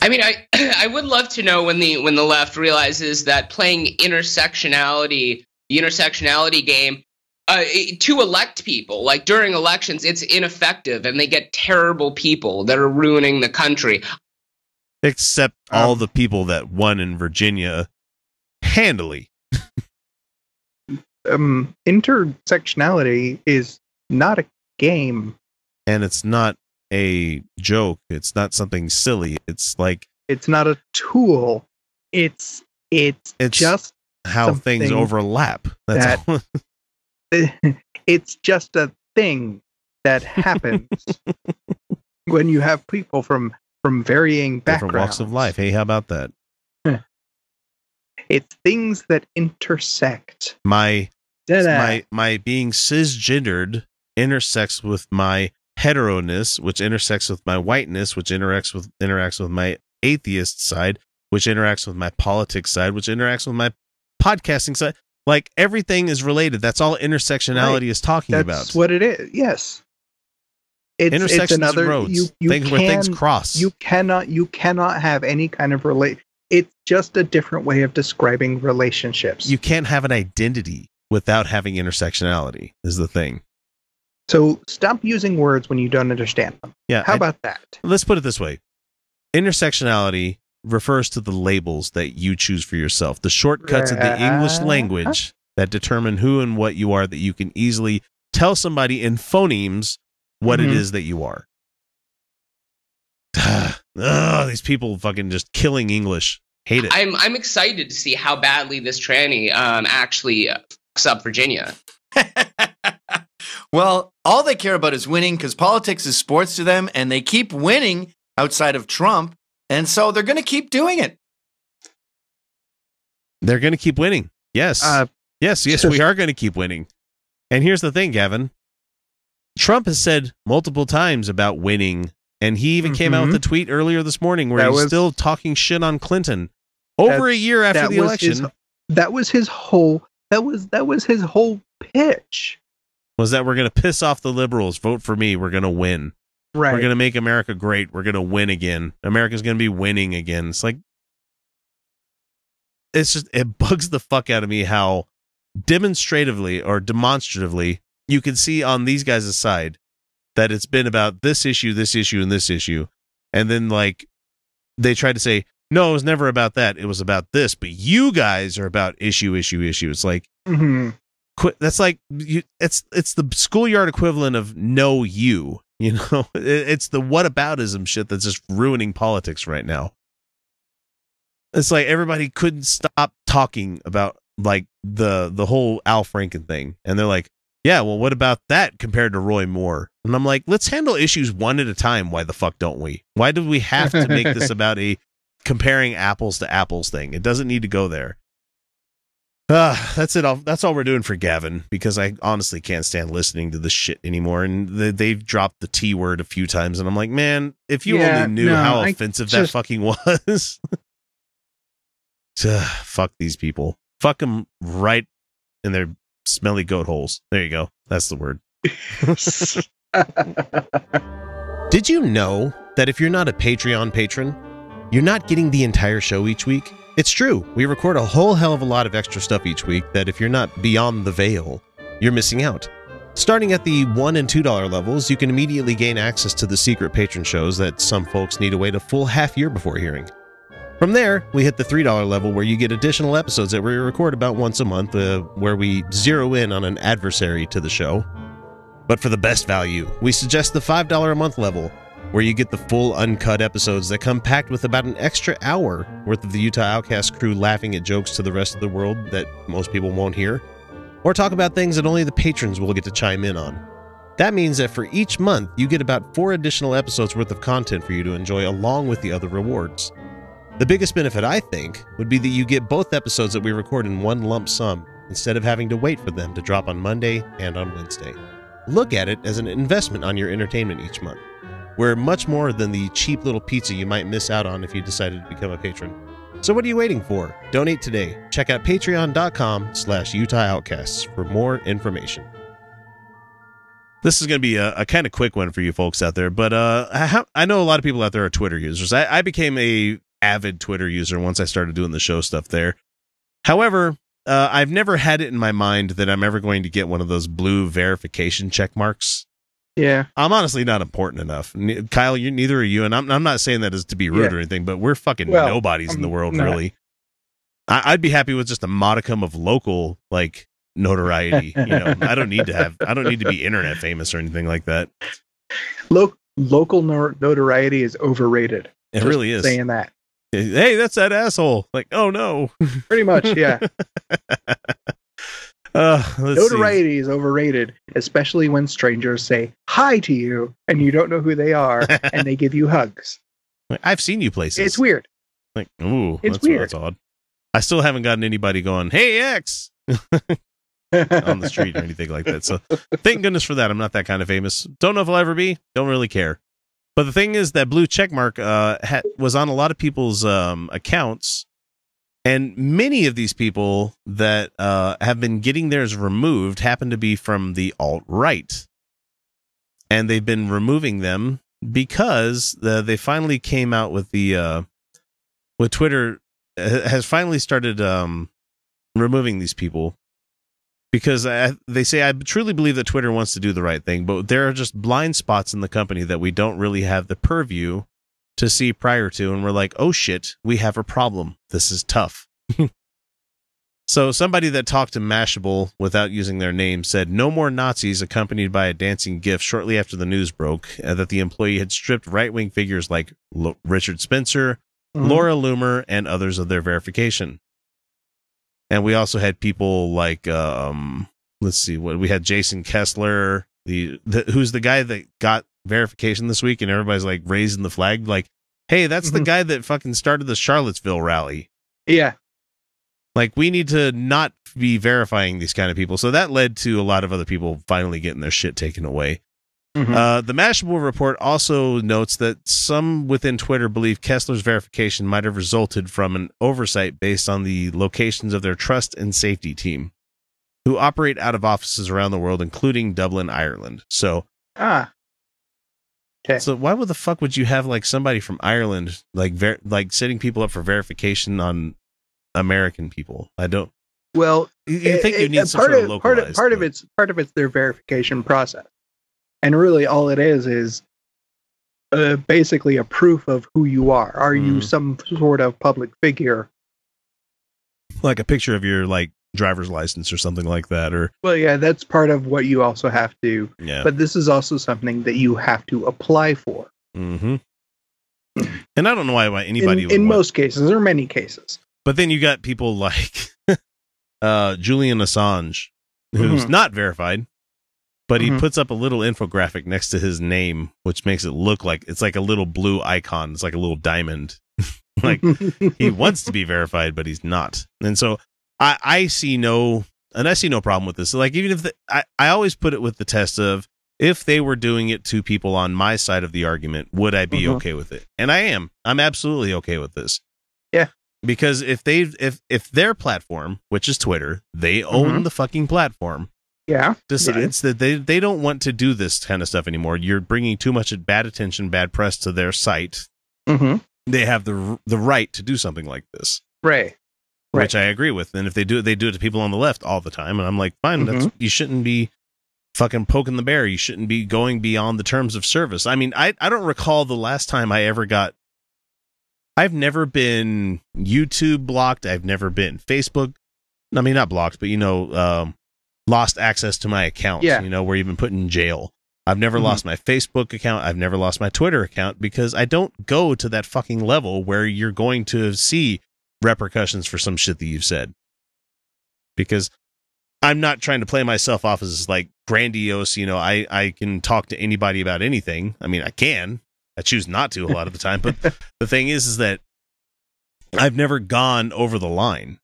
I mean, I <clears throat> I would love to know when the when the left realizes that playing intersectionality, the intersectionality game, uh, to elect people like during elections, it's ineffective, and they get terrible people that are ruining the country. Except all Um, the people that won in Virginia handily. Um, intersectionality is not a game. And it's not a joke. It's not something silly. It's like It's not a tool. It's it's, It's just how things overlap. That's that- <laughs> <laughs> it's just a thing that <laughs> happens when you have people from from varying backgrounds. different walks of life. Hey, how about that? It's things that intersect. My Da-da. my my being cisgendered intersects with my heteroness, which intersects with my whiteness, which interacts with interacts with my atheist side, which interacts with my politics side, which interacts with my podcasting side. Like everything is related. That's all intersectionality Right. is talking That's about. That's what it is. Yes. It's, Intersections it's another and roads, you, you things can, where things cross. You cannot you cannot have any kind of relate. It's just a different way of describing relationships. you can't have an identity without having intersectionality. Is the thing. so stop using words when you don't understand them. Yeah. How I- about that? let's put it this way intersectionality refers to the labels that you choose for yourself the shortcuts of the english Right. language that determine who and what you are that you can easily tell somebody in phonemes what it Mhm. is that you are <sighs> Ugh, these people fucking just killing english. Hate it. I'm I'm excited to see how badly this tranny um actually uh, fucks up Virginia. <laughs> well, all they care about is winning because politics is sports to them, and they keep winning outside of Trump, and so they're going to keep doing it. they're going to keep winning. Yes. Uh, yes yes we are going to keep winning. And here's the thing gavin. Trump has said multiple times about winning and he even came out with a tweet earlier this morning where Mm-hmm. That he's was- still talking shit on clinton. Over a year after the election his- that was his whole that was that was his whole pitch. was that we're going to piss off the liberals. Vote for me. We're going to win. Right. we're going to make america great. We're going to win again. America's going to be winning again. It's like it's just it bugs the fuck out of me how demonstratively or demonstratively you can see on these guys' side that it's been about this issue this issue and this issue. And then like they tried to say no it was never about that. It was about this but you guys are about issue issue issue. It's like Mhm. quit that's like you it's it's the schoolyard equivalent of no you <laughs> you know? It- it's the whataboutism shit that's just ruining politics right now. It's like everybody couldn't stop talking about like the the whole al franken thing. And they're like yeah well what about that compared to roy moore and i'm like let's handle issues one at a time why the fuck don't we why do we have to make this <laughs> about a comparing apples to apples thing it doesn't need to go there Uh, that's it. All, that's all we're doing for Gavin because I honestly can't stand listening to this shit anymore. And they, they've dropped the T word a few times, and I'm like, man, if you Yeah, only knew no, how I offensive that fucking <laughs> was. Ugh, Fuck these people. Fuck them right in their smelly goat holes. There you go. That's the word. <laughs> Did you know that if you're not a Patreon patron, you're not getting the entire show each week? It's true. We record a whole hell of a lot of extra stuff each week that if you're not beyond the veil, you're missing out. Starting at the $1 and $2 levels, you can immediately gain access to the secret patron shows that some folks need to wait a full half year before hearing. From there, we hit the $3 level where you get additional episodes that we record about once a month, uh, where we zero in on an adversary to the show. But for the best value, we suggest the $5 a month level, where you get the full uncut episodes that come packed with about an extra hour worth of the Utah Outcast crew laughing at jokes to the rest of the world that most people won't hear, or talk about things that only the patrons will get to chime in on. That means that for each month, you get about four additional episodes worth of content for you to enjoy along with the other rewards. The biggest benefit, I think, would be that you get both episodes that we record in one lump sum instead of having to wait for them to drop on Monday and on Wednesday. Look at it as an investment on your entertainment each month. We're much more than the cheap little pizza you might miss out on if you decided to become a patron. So what are you waiting for? Donate today. Check out patreon.com slash Outcasts for more information. This is going to be a, a kind of quick one for you folks out there, but uh, I, ha- I know a lot of people out there are Twitter users. I, I became a avid Twitter user once I started doing the show stuff there. However, uh, I've never had it in my mind that I'm ever going to get one of those blue verification check marks. yeah. I'm honestly not important enough. Ne- Kyle, you neither are you, and I'm I'm not saying that as to be rude Yeah. or anything, but we're fucking Well, nobodies in the world, not. really. I, I'd be happy with just a modicum of local like notoriety. you know, <laughs> I don't need to have I don't need to be internet famous or anything like that. Lo- local nor- notoriety is overrated. It really is. saying that. Hey, that's that asshole. Like, oh no. <laughs> Pretty much, yeah. <laughs> Uh, let's see. notoriety is overrated, especially when strangers say hi to you and you don't know who they are and they give you hugs. <laughs> I've seen you places. It's weird. Like, ooh, It's that's, weird. That's odd. I still haven't gotten anybody going, "Hey X," on the street or anything like that. So thank goodness for that. I'm not that kind of famous. Don't know if I'll ever be. Don't really care. But the thing is that blue checkmark uh, ha- was on a lot of people's um, accounts, and many of these people that uh, have been getting theirs removed happen to be from the alt right, and they've been removing them because the, they finally came out with the uh, with Twitter uh, has finally started um, removing these people because I, they say I truly believe that Twitter wants to do the right thing, but there are just blind spots in the company that we don't really have the purview to see prior to, and we're like, oh shit, we have a problem. This is tough. <laughs> so somebody that talked to Mashable without using their name said no more Nazis accompanied by a dancing gif shortly after the news broke uh, that the employee had stripped right-wing figures like Lo- Richard Spencer, Mhm. Laura Loomer, and others of their verification. And we also had people like um let's see what we had Jason Kessler, the, the who's the guy that got verification this week and everybody's like raising the flag like, "Hey, that's the Mhm. guy that fucking started the Charlottesville rally." Yeah. Like we need to not be verifying these kind of people. So that led to a lot of other people finally getting their shit taken away. Mhm. Uh, the Mashable report also notes that some within Twitter believe Kessler's verification might have resulted from an oversight based on the locations of their trust and safety team, who operate out of offices around the world, including Dublin, Ireland. So, ah. Okay. so why would the fuck would you have like somebody from Ireland like ver- like setting people up for verification on American people? I don't. Well, You, you think you need it- some part sort of of, localized? part of, part of it's part of it's their verification process, and really all it is is uh, basically a proof of who you are. Are you Mhm. some sort of public figure? like a picture of your like driver's license or something like that, or Well, yeah, that's part of what you also have to. yeah. But this is also something that you have to apply for Mm-hmm. And I don't know why, why anybody in, would in want- most cases or many cases. But then you got people like <laughs> uh, Julian Assange, who's Mhm. not verified, but he Mhm. puts up a little infographic next to his name, which makes it look like it's like a little blue icon. It's like a little diamond. <laughs> like he <laughs> wants to be verified, but he's not. And so I, I see no, and I see no problem with this. Like even if the, I, I always put it with the test of if they were doing it to people on my side of the argument, would I be Mhm. okay with it? And I am. I'm absolutely okay with this. Yeah. Because if they if if their platform, which is Twitter, they own Mhm. the fucking platform, Yeah. decides that they they don't want to do this kind of stuff anymore. You're bringing too much bad attention, bad press to their site. Mm-hmm. They have the the right to do something like this Right. Right. which I agree with. And if they do it, they do it to people on the left all the time. And I'm like, fine, Mm-hmm. that's you shouldn't be fucking poking the bear. You shouldn't be going beyond the terms of service. I mean, I I don't recall the last time I ever got. I've never been YouTube blocked. I've never been Facebook. I mean, not blocked, but you know, um, lost access to my account. Yeah. You know, where you've been put in jail. I've never Mhm. lost my Facebook account. I've never lost my Twitter account because I don't go to that fucking level where you're going to see repercussions for some shit that you've said. Because I'm not trying to play myself off as like grandiose, you know, I, I can talk to anybody about anything. I mean, I can. I choose not to a lot of the time, but <laughs> the thing is is that I've never gone over the line.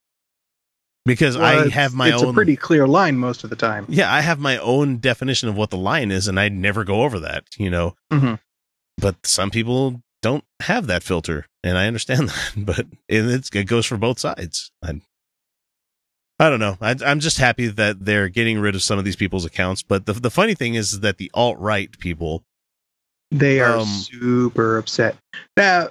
Because Well, I have my it's own a pretty clear line most of the time. Yeah, I have my own definition of what the line is and I never go over that, you know. Mhm. But some people don't have that filter and I understand <laughs> that, but it's, it goes for both sides. I, I don't know. I, I'm just happy that they're getting rid of some of these people's accounts. But the the funny thing is, that the alt right people, They are Um, super upset. Now,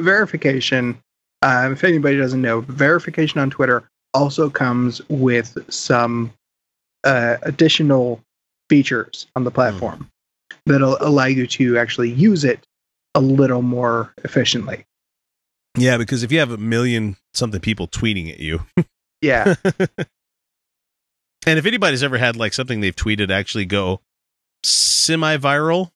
verification, um, if anybody doesn't know, verification on Twitter also comes with some uh, additional features on the platform that'll allow you to actually use it a little more efficiently. yeah, because if you have a million something people tweeting at you, <laughs> Yeah. and if anybody's ever had like something they've tweeted actually go semi-viral,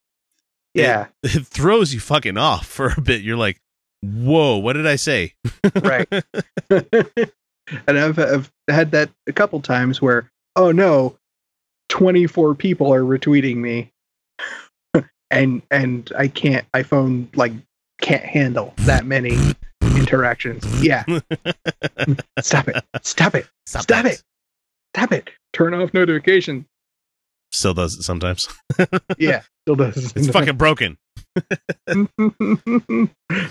yeah. <laughs> it throws you fucking off for a bit. You're like, whoa, what did I say? right. <laughs> and I've, I've had that a couple times where, oh no, 24 people are retweeting me. <laughs> and and I can't my phone like can't handle that many interactions. Yeah. <laughs> Stop it. Stop it. Stop, that. it. Stop it. Turn off notifications. Still does it sometimes. <laughs> Yeah. Still does. It's fucking broken. <laughs>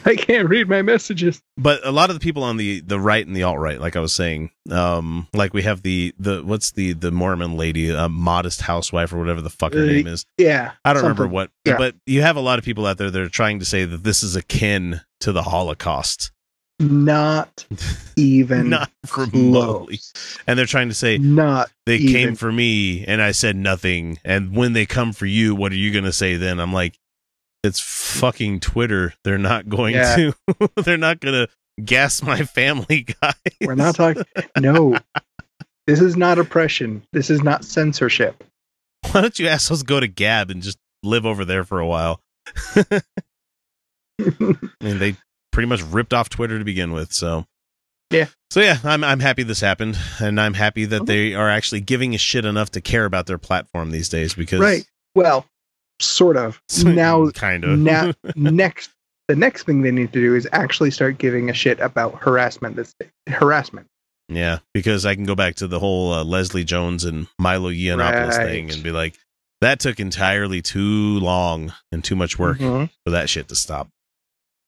I can't read my messages. But a lot of the people on the the right and the alt right, like I was saying, um, like we have the the what's the the Mormon lady, uh, modest housewife or whatever the fuck her Uh, name is. Yeah. I don't remember what, yeah. but you have a lot of people out there that are trying to say that this is akin to the Holocaust, Not <laughs> even not remotely, close. and they're trying to say Not they even. came for me and I said nothing, and when they come for you, what are you going to say then? I'm like, it's fucking Twitter. They're not going Yeah. to. <laughs> they're not going to gas my family, <laughs> guys. We're not talking. No, this is not oppression. This is not censorship. Why don't you assholes go to Gab and just live over there for a while? <laughs> I mean, they pretty much ripped off Twitter to begin with, so Yeah. So yeah, I'm I'm happy this happened, and I'm happy that Okay. they are actually giving a shit enough to care about their platform these days. Because right. Well, sort of. now, kind of now, next, the next thing they need to do is actually start giving a shit about harassment. This harassment. yeah, because I can go back to the whole uh, Leslie Jones and Milo Yiannopoulos Right. thing and be like, that took entirely too long and too much work Mhm. for that shit to stop.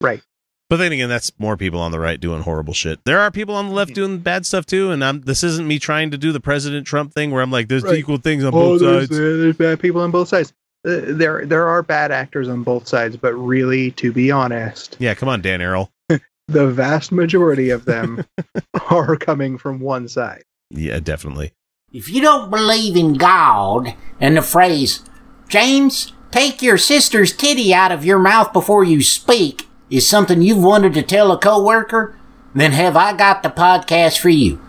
Right. But then again, that's more people on the right doing horrible shit. There are people on the left doing bad stuff too, and I'm this isn't me trying to do the President Trump thing where I'm like, there's Right. equal things on Oh, both there's, sides. there's bad people on both sides. Uh, there, there are bad actors on both sides, but really, to be honest, Yeah, come on, Dan Errol. <laughs> the vast majority of them <laughs> are coming from one side. Yeah, definitely. If you don't believe in God and the phrase, James, take your sister's titty out of your mouth before you speak, is something you've wanted to tell a coworker, then have I got the podcast for you.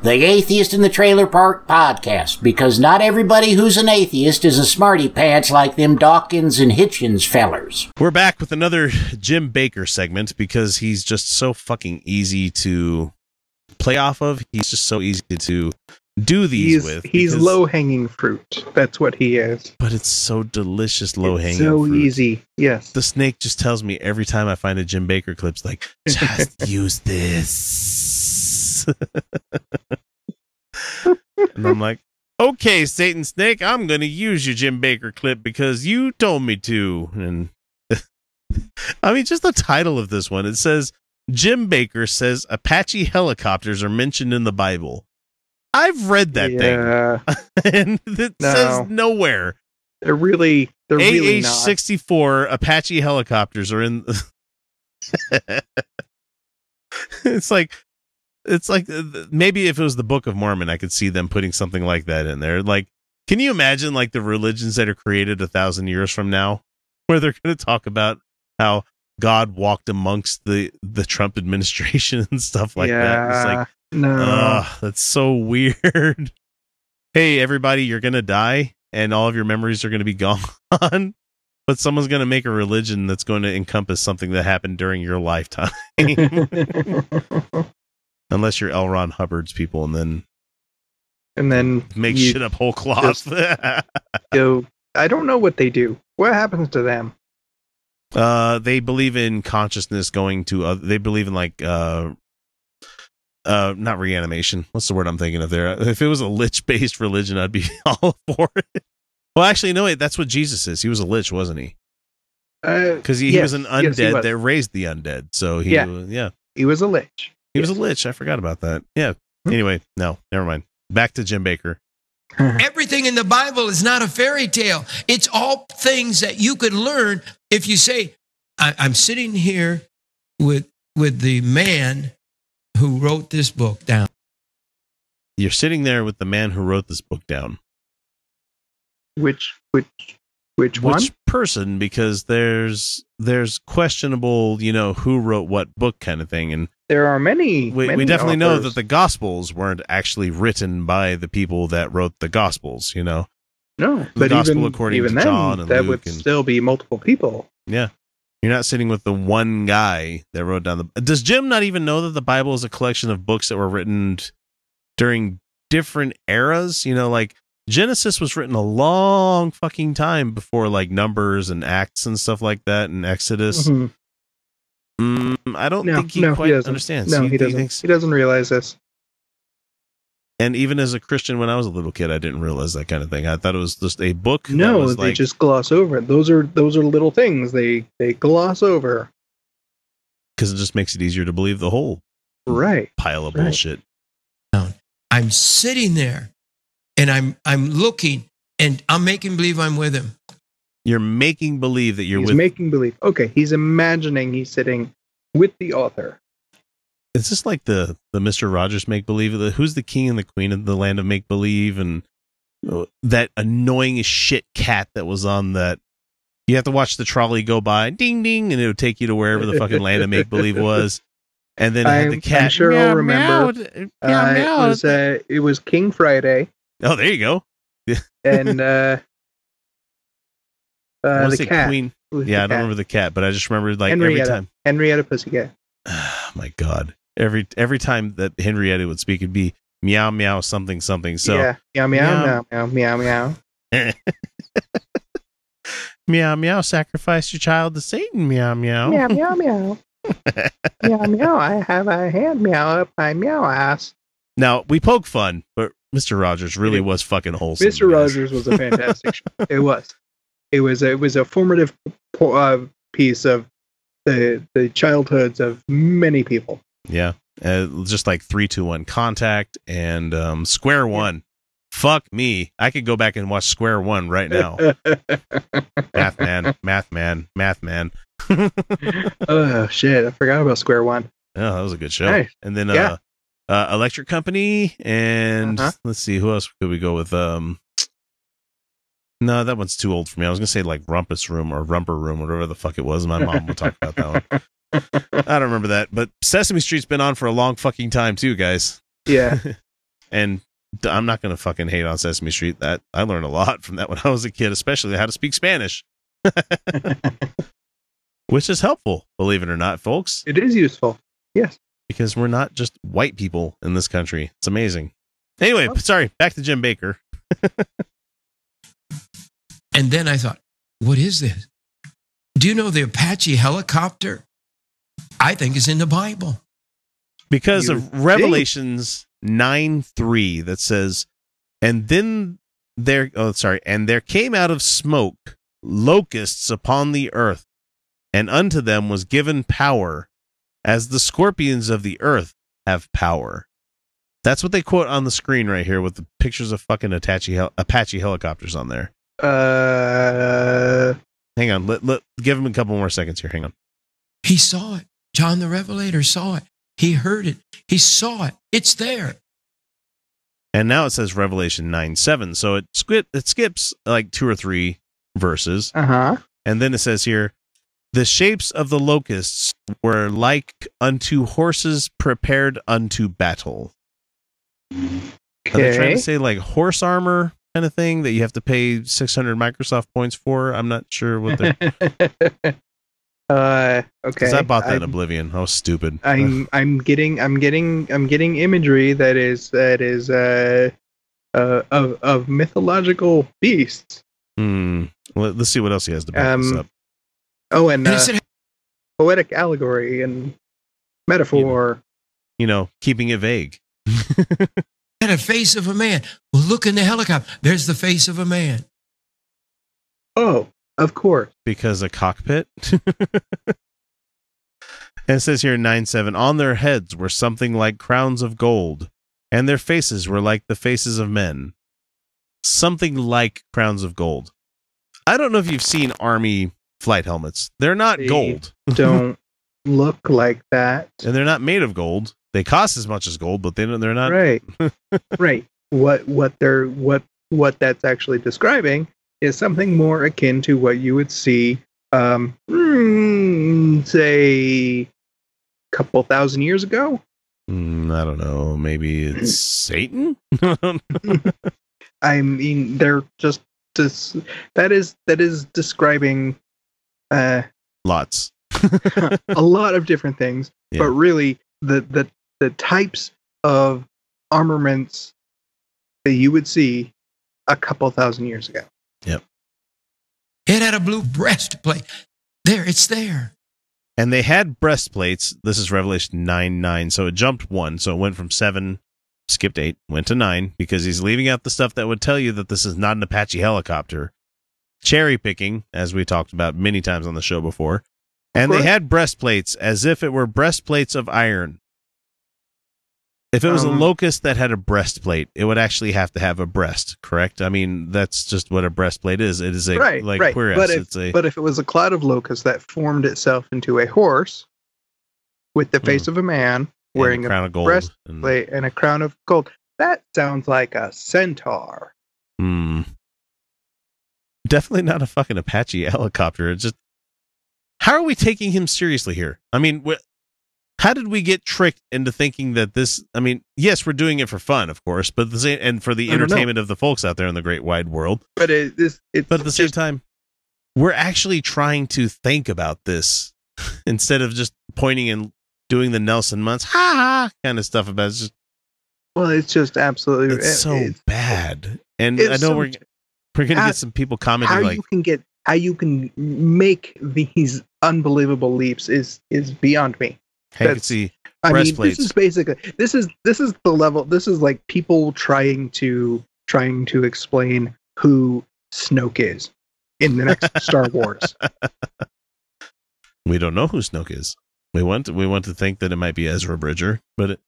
The Atheist in the Trailer Park Podcast, because not everybody who's an atheist is a smarty pants like them Dawkins and Hitchens fellers. We're back with another Jim Bakker segment because he's just so fucking easy to play off of. He's just so easy to do these He's with. he's because- low hanging fruit. That's what he is. but it's so delicious, low hanging. so easy. Yes. The snake just tells me every time I find a Jim Bakker clip, it's like, <laughs> just use this. <laughs> and I'm like, okay, Satan Snake, I'm going to use your Jim Bakker clip because you told me to. And <laughs> I mean, just the title of this one it says Jim Bakker says Apache helicopters are mentioned in the Bible. I've read that yeah, thing, <laughs> and it No. says nowhere. they're really they're really AH not. sixty four Apache helicopters are in. it's like, it's like uh, maybe if it was the Book of Mormon, I could see them putting something like that in there. Like, can you imagine like the religions that are created a thousand years from now, <laughs> where they're going to talk about how God walked amongst the the Trump <laughs> administration and stuff like that? It's like, no. Ugh, that's so <laughs> weird. hey, everybody, you're gonna die, and all of your memories are gonna be gone. but someone's gonna make a religion that's going to encompass something that happened during your lifetime, unless you're L. Ron Hubbard's people, and then and then make shit up whole cloth. <laughs> go. I don't know what they do. What happens to them? uh, they believe in consciousness going to. Uh, they believe in like. Uh, uh, not reanimation. What's the word I'm thinking of there? If it was a lich based <laughs> religion, I'd be <laughs> all for it. Well, actually, no, wait, that's what Jesus is. He was a lich, wasn't he? Uh, Because he, he yes, was an undead he was. that raised the undead. So he, Yeah. yeah, He was a lich. He was a lich. I forgot about that. Yeah. Hmm. Anyway, no, never mind. Back to Jim Bakker. <laughs> Everything in the Bible is not a fairy tale. It's all things that you could learn if you say, I, I'm sitting here with with the man who wrote this book down. You're sitting there with the man who wrote this book down. Which which which one? Which person? Because there's there's questionable, you know, who wrote what book kind of thing, and There are many. we, we many definitely know that the Gospels weren't actually written by the people that wrote the Gospels. You know, no, the but gospel even according even to then, John and that Luke would and- still be multiple people. Yeah. You're not sitting with the one guy that wrote down the. Does Jim not even know that the Bible is a collection of books that were written during different eras? You know, like Genesis was written a long fucking time before like Numbers and Acts and stuff like that and Exodus. Mhm. Mm, I don't No, think he no, quite he understands. No, He- he, he doesn't. thinks- he doesn't realize this. and even as a Christian, when I was a little kid, I didn't realize that kind of thing. I thought it was just a book. that No, was they like, just gloss over it. Those are those are little things they they gloss over. because it just makes it easier to believe the whole Right. pile of Right. bullshit. I'm sitting there and I'm I'm looking and I'm making believe I'm with him. You're making believe that you're he's with making believe. Okay, he's imagining he's sitting with the author. Is this like the the Mister Rogers make believe? The who's the king and the queen of the land of make believe, and uh, that annoying as shit cat that was on that. You have to watch the trolley go by, ding ding, and it would take you to wherever the fucking land of make believe was. And then it had the I'm- cat. I'm sure meow, I'll remember. meow, meow, Uh, it was uh, it was King Friday oh, there you go. and uh, I uh, the cat. queen. Yeah, I don't cat. remember the cat, but I just remember like every time. Henrietta Pussycat. <sighs> Oh my god, every every time that Henrietta would speak, it'd be meow meow something something. So yeah, meow meow Meow. meow meow meow meow. <laughs> meow meow sacrifice your child to satan meow meow Meow meow meow. <laughs> meow meow. I have a hand meow up my meow ass. now we poke fun but mr rogers really was fucking wholesome Mr. Rogers was a fantastic <laughs> show. It was. It was. It was a formative uh, piece of the the childhoods of many people. yeah uh, just like three two one contact and um square one fuck me i could go back and watch square one right now <laughs> math man math man math man <laughs> oh shit! I forgot about Square One. Oh, that was a good show. Nice. And then Yeah. uh, uh Electric Company and Uh-huh. let's see who else could we go with um No, that one's too old for me. I was gonna say like Rumpus Room or Rumper Room, whatever the fuck it was. My mom would talk about that one. I don't remember that, but Sesame Street's been on for a long fucking time too, guys. Yeah. <laughs> And I'm not gonna fucking hate on Sesame Street. That I learned a lot from that when I was a kid, especially how to speak Spanish, <laughs> which is helpful, believe it or not, folks It is useful. Yes. because we're not just white people in this country. It's amazing. Anyway, sorry, back to Jim Bakker. <laughs> And then I thought, what is this? Do you know the Apache helicopter? I think is in the Bible. Because You of Revelations 9 3 that says, And then there, oh, sorry, and there came out of smoke locusts upon the earth, and unto them was given power, as the scorpions of the earth have power. That's what they quote on the screen right here with the pictures of fucking Apache, hel- Apache helicopters on there. Uh, Hang on, let, let give him a couple more seconds here. Hang on. He saw it. John the Revelator saw it. He heard it. He saw it. It's there. And now it says Revelation 9 7. So it, skip, it skips like two or three verses. uh huh. And then it says here, the shapes of the locusts were like unto horses prepared unto battle. Are they trying to say like horse armor kind of thing that you have to pay 600 Microsoft points for? I'm not sure what they're. <laughs> uh, okay. Because I bought that in I'm- Oblivion. I was stupid. I'm I'm getting I'm getting I'm getting imagery that is that is uh, uh of of mythological beasts. Hmm. Let, us see what else he has to back this Um, up. Oh, and uh, poetic allegory and metaphor. You know, keeping it vague. <laughs> had a face of a man. Well, look in the helicopter. There's the face of a man. Oh, of course. because a cockpit. and <laughs> it says here in 9 7 On their heads were something like crowns of gold, and their faces were like the faces of men. Something like crowns of gold. I don't know if you've seen Army flight helmets. They're not They gold, Don't <laughs> look like that. and they're not made of gold. They cost as much as gold, but they they're not. right. <laughs> right. What what they're what what that's actually describing is something more akin to what you would see um mm, say a couple thousand years ago. Mm, I don't know. Maybe it's <clears throat> Satan? <laughs> I mean they're just this that is that is describing uh Lots. <laughs> a lot of different things, Yeah. but really the the the types of armaments that you would see a couple thousand years ago. Yep. It had a blue breastplate. There, it's there. and they had breastplates. This is Revelation 9 9. So it jumped one. So it went from seven, skipped eight, went to nine because he's leaving out the stuff that would tell you that this is not an Apache helicopter. Cherry picking, as we talked about many times on the show before. And they had breastplates as if it were breastplates of iron. If it was a Um, locust that had a breastplate, it would actually have to have a breast, correct? I mean, that's just what a breastplate is. It is a right, like right. cuirass. But if, a but if it was a cloud of locusts that formed itself into a horse with the face of a man and wearing a crown of gold. and- breastplate and a crown of gold, that sounds like a centaur. Hmm. Definitely not a fucking Apache helicopter. It's just how are we taking him seriously here? I mean, wh- how did we get tricked into thinking that this? I mean, yes, we're doing it for fun, of course, but the same and for the know. entertainment of the folks out there in the great wide world. But it is it's But at the same just- time, we're actually trying to think about this <laughs> instead of just pointing and doing the Nelson Muntz ha ha kind of stuff about it. It's just well, it's just absolutely it's so it's- bad. And I know so- we're we're gonna how- get some people how commenting like you can get how you can make these unbelievable leaps is is beyond me. See I mean, Breastplates. this is basically this is this is the level. This is like people trying to trying to explain who Snoke is in the next Star Wars. <laughs> We don't know who Snoke is. We want to, we want to think that it might be Ezra Bridger, but it,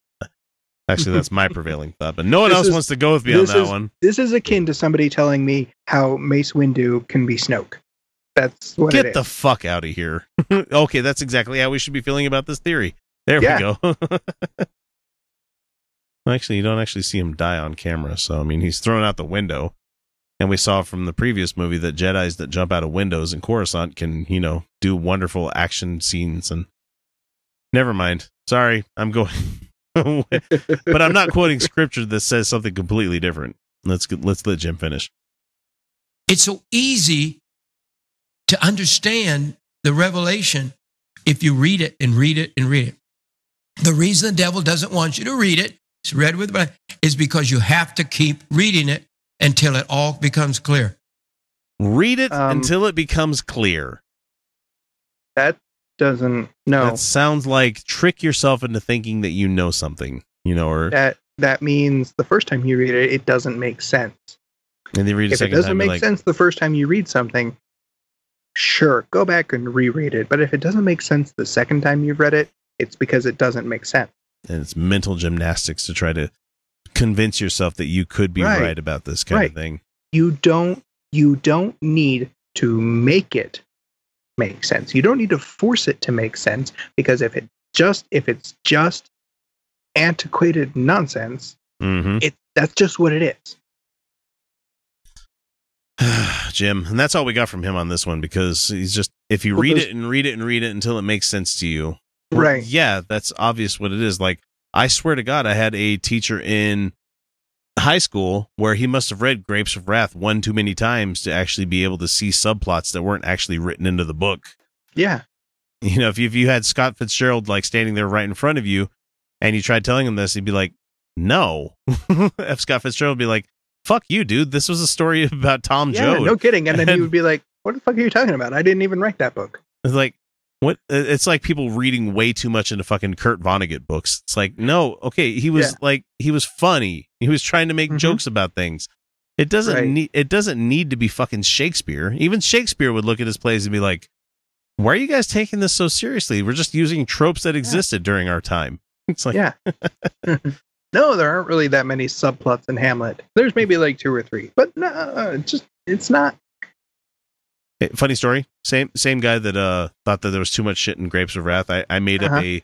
actually that's my <laughs> prevailing thought. But no one This else is- wants to go with me on that is- one. This is akin to somebody telling me how Mace Windu can be Snoke. That's what Get it the fuck out of here. <laughs> okay, that's exactly how we should be feeling about this theory. There Yeah. we go. <laughs> Actually, you don't actually see him die on camera, so I mean he's thrown out the window. And we saw from the previous movie that Jedi's that jump out of windows in Coruscant can, you know, do wonderful action scenes and never mind. Sorry, I'm going <laughs> but I'm not quoting scripture that says something completely different. Let's get, let's let Jim finish. It's so easy to understand the revelation if you read it and read it and read it. The reason the devil doesn't want you to read it, it's read with is because you have to keep reading it until it all becomes clear. Read it Um, until it becomes clear. That doesn't no. That sounds like trick yourself into thinking that you know something, you know, or that that means the first time you read it, it doesn't make sense. And they read a if it doesn't time, make like, sense the first time you read something, sure, go back and reread it. But if it doesn't make sense the second time you've read it, it's because it doesn't make sense. and it's mental gymnastics to try to convince yourself that you could be Right. right, about this kind of thing. You don't you don't need to make it make sense. You don't need to force it to make sense because if it just if it's just antiquated nonsense, Mm-hmm. it that's just what it is. <sighs> Jim, and that's all we got from him on this one because he's just if you read it and read it and read it until it makes sense to you. Right. Yeah, that's obvious what it is. Like I swear to God, I had a teacher in high school where he must have read Grapes of Wrath one too many times to actually be able to see subplots that weren't actually written into the book. Yeah. You know, if you, if you had Scott Fitzgerald like standing there right in front of you and you tried telling him this, he'd be like, no. <laughs> if Scott Fitzgerald would be like, fuck you, dude. This was a story <laughs> about Tom Yeah, Joad. no kidding. And then he would be like, What the fuck are you talking about? I didn't even write that book. It's like what it's like people reading way too much into fucking Kurt Vonnegut books. It's like, no, okay, he was Yeah. like he was funny. He was trying to make Mhm. jokes about things. It doesn't Right. need it doesn't need to be fucking Shakespeare. Even Shakespeare would look at his plays and be like, Why are you guys taking this so seriously? We're just using tropes that existed during our time. <laughs> It's like yeah. <laughs> no, there aren't really that many subplots in Hamlet. There's maybe like two or three, but no, uh, it's just it's not. Hey, funny story. Same same guy that uh thought that there was too much shit in Grapes of Wrath. I, I made Uh-huh. up a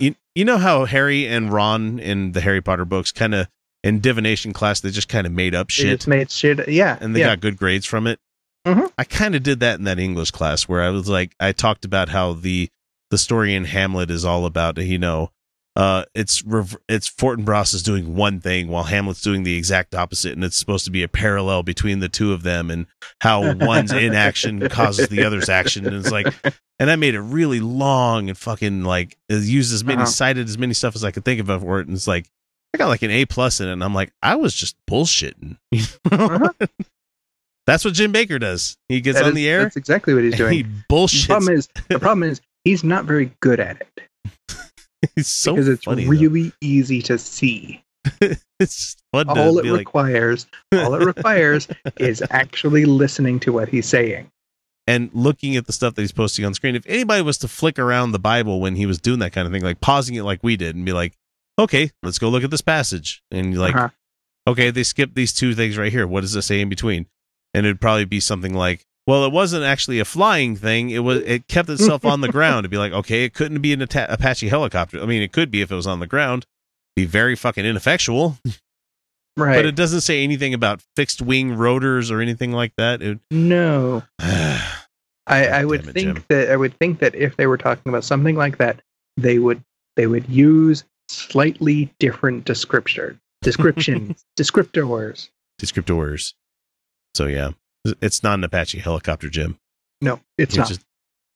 you, you know how Harry and Ron in the Harry Potter books kind of in divination class they just kind of made up They shit just made shit. Yeah, and they yeah. got good grades from it. Mhm. I kind of did that in that English class where I was like I talked about how the the story in Hamlet is all about you know uh it's rev- it's Fortinbras is doing one thing while Hamlet's doing the exact opposite and it's supposed to be a parallel between the two of them and how one's inaction <laughs> causes the other's action and it's like and I made it really long and fucking like used as many Uh-huh. cited as many stuff as I could think of for it and it's like I got like an A plus in it and I'm like I was just bullshitting Uh-huh. <laughs> that's what Jim Bakker does he gets That on is- the air That's exactly what he's doing. he the problem is the problem is he's not very good at it <laughs> It's so because it's funny. though. really easy to see. <laughs> it's fun to All it be like, requires, all it requires, <laughs> is actually listening to what he's saying. and looking at the stuff that he's posting on screen. If anybody was to flick around the Bible when he was doing that kind of thing, like pausing it like we did, and be like, "Okay, let's go look at this passage," and you're like, Uh-huh. "Okay, they skipped these two things right here. What does it say in between?" And it'd probably be something like, "Well, it wasn't actually a flying thing. It was. It kept itself on the <laughs> ground." It'd be like, "Okay, it couldn't be an Ata- Apache helicopter. I mean, it could be if it was on the ground." Be very fucking ineffectual, <laughs> Right? but it doesn't say anything about fixed wing rotors or anything like that. It, <sighs> no, I, I would it, think Jim. that I would think that if they were talking about something like that, they would they would use slightly different descriptor descriptions <laughs> descriptors. descriptors. So yeah, it's not an Apache helicopter, Jim. No, it's You're not. just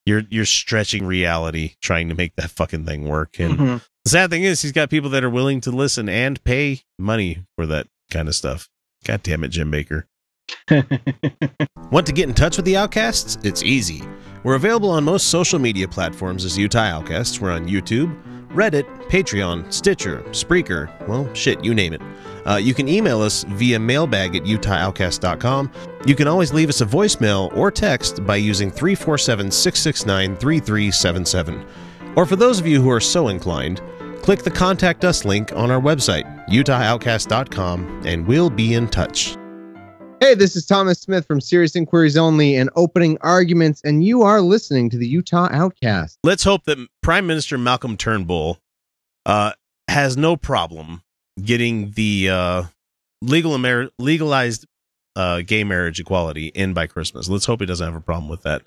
you're you're stretching reality trying to make that fucking thing work. And Mhm. the sad thing is, he's got people that are willing to listen and pay money for that kind of stuff. God damn it, Jim Bakker. <laughs> Want to get in touch with the Outcasts? It's easy. We're available on most social media platforms as Utah Outcasts. We're on YouTube, Reddit, Patreon, Stitcher, Spreaker, well, shit, you name it. Uh, you can email us via mailbag at utahoutcast.com. You can always leave us a voicemail or text by using 347 669 3377. Or for those of you who are so inclined, click the Contact Us link on our website, utahoutcast.com, and we'll be in touch. Hey, this is Thomas Smith from Serious Inquiries Only and Opening Arguments, and you are listening to the Utah Outcast. let's hope that Prime Minister Malcolm Turnbull uh, has no problem getting the uh, legal Amer- legalized uh, gay marriage equality in by Christmas. Let's hope he doesn't have a problem with that.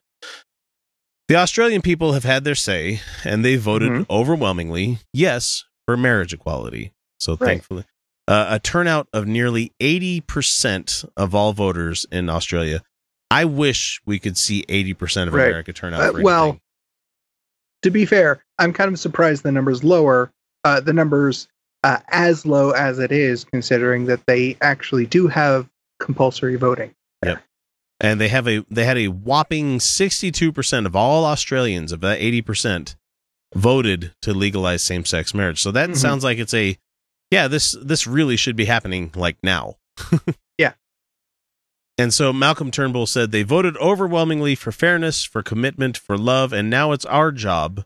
The Australian people have had their say, and they voted Mhm. overwhelmingly yes for marriage equality. So Right. thankfully, uh, a turnout of nearly eighty percent of all voters in Australia. I wish we could see eighty percent of Right. America turn out. Uh, well, to be fair, I'm kind of surprised the numbers lower. Uh, the numbers uh, as low as it is, considering that they actually do have compulsory voting. Yep. and they have a they had a whopping 62% of all Australians of that 80% voted to legalize same-sex marriage. So that Mhm. sounds like it's a yeah, this this really should be happening like now. <laughs> Yeah. And so Malcolm Turnbull said they voted overwhelmingly for fairness, for commitment, for love, and now it's our job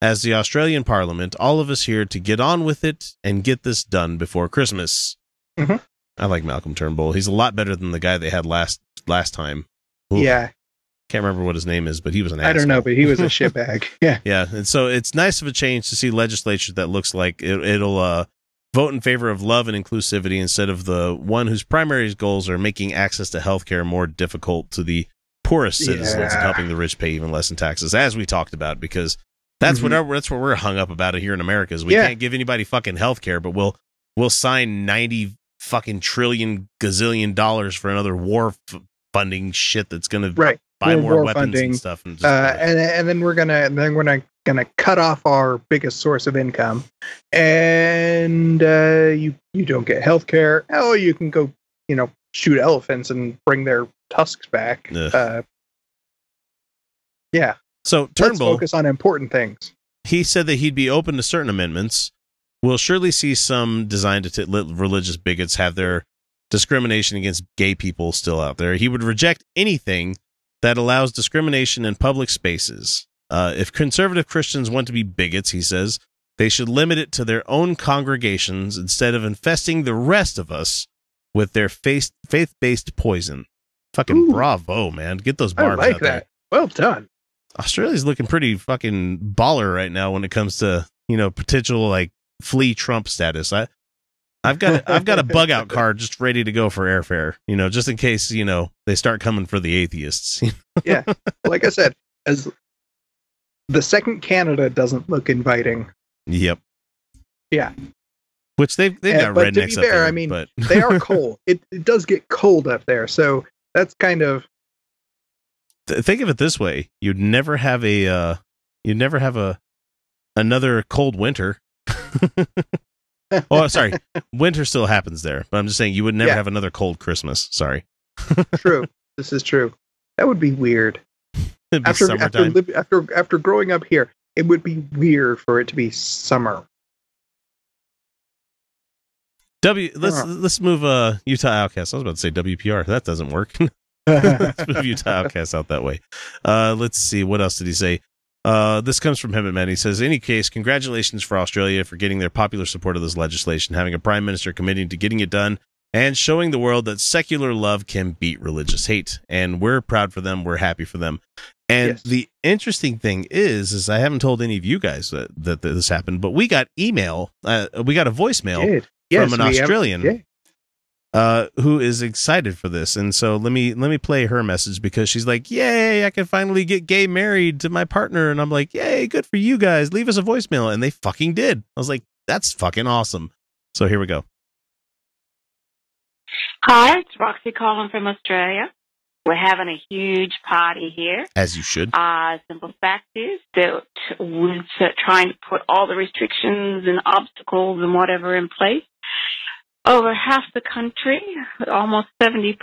as the Australian Parliament, all of us here, to get on with it and get this done before Christmas. Mhm. I like Malcolm Turnbull. He's a lot better than the guy they had last last time. Ooh, Yeah, can't remember what his name is, but he was an. I don't know, but he was a <laughs> shitbag. <laughs> Yeah, Yeah, and so it's nice of a change to see legislature that looks like it, it'll uh, vote in favor of love and inclusivity instead of the one whose primary goals are making access to healthcare more difficult to the poorest citizens and helping the rich pay even less in taxes, as we talked about, because that's Mhm. whatever that's what we're hung up about here in America is we Yeah. can't give anybody fucking healthcare, but we'll we'll sign ninety fucking trillion gazillion dollars for another war f- funding shit that's gonna right. buy World more War weapons funding, and stuff. And just, Uh, and and then we're gonna then we're gonna gonna cut off our biggest source of income, and uh, you you don't get health care. Oh, you can go you know shoot elephants and bring their tusks back. Uh, yeah, so let's focus on important things. he said that he'd be open to certain amendments. We'll surely see some designed to t- religious bigots have their discrimination against gay people still out there. He would reject anything that allows discrimination in public spaces. Uh, if conservative Christians want to be bigots, he says, they should limit it to their own congregations instead of infesting the rest of us with their faith based poison. Fucking Ooh. bravo, man. Get those I like out there. that. Well done. Australia's looking pretty fucking baller right now when it comes to you know potential like flee Trump status. I I've got I've got a bug out <laughs> card just ready to go for airfare. You know, just in case you know they start coming for the atheists. <laughs> Yeah, like I said, as the second Canada doesn't look inviting. yep. Yeah. Which they've they've Yeah, got but to rednecks be up fair, there, I mean, but they are <laughs> cold. It, it does get cold up there, so that's kind of think of it this way: you'd never have a uh, you'd never have a another cold winter. <laughs> oh, sorry, winter still happens there, but I'm just saying you would never Yeah. have another cold Christmas. Sorry, true. <laughs> this is true. That would be weird. After after, liv- after after growing up here, it would be weird for it to be summer. W let's Huh. let's move uh Utah Outcast. I was about to say WPR. That doesn't work. <laughs> let's <laughs> move Utah Outcast out that way. Uh let's see what else did he say. Uh this comes from him man. He says, In any case, congratulations for Australia for getting their popular support of this legislation, having a prime minister committing to getting it done and showing the world that secular love can beat religious hate. And we're proud for them. We're happy for them. And Yes. the interesting thing is, is I haven't told any of you guys that, that this happened, but we got email, uh, we got a voicemail Yes, from an have- Australian yeah. uh, who is excited for this. And so let me let me play her message because she's like, "Yay! I can finally get gay married to my partner." And I'm like, "Yay! Good for you guys. Leave us a voicemail." And they fucking did. I was like, "That's fucking awesome." So here we go. Hi, it's Roxy calling from Australia. We're having a huge party here. As you should. Uh, simple fact is that we're trying to put all the restrictions and obstacles and whatever in place. Over half the country, almost 70%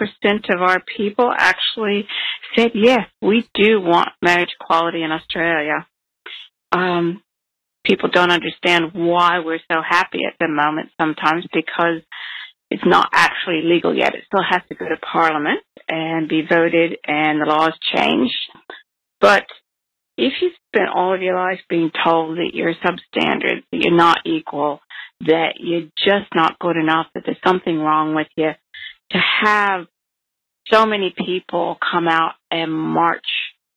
of our people actually said, yes, we do want marriage equality in Australia. Um, people don't understand why we're so happy at the moment sometimes because it's not actually legal yet. It still has to go to Parliament and be voted and the laws changed. But if you spent all of your life being told that you're substandard, that you're not equal, that you're just not good enough, that there's something wrong with you, to have so many people come out and march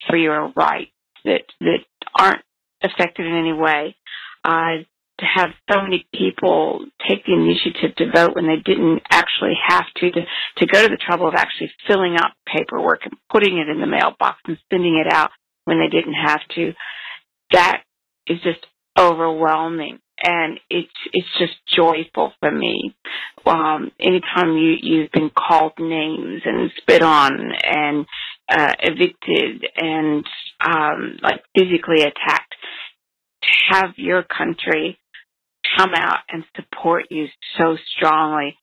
for your rights that that aren't affected in any way, uh, to have so many people take the initiative to vote when they didn't actually have to, to, to go to the trouble of actually filling out paperwork and putting it in the mailbox and sending it out when they didn't have to. That is just overwhelming and it's it's just joyful for me. Um, anytime you you've been called names and spit on and uh, evicted and um, like physically attacked, to have your country come out and support you so strongly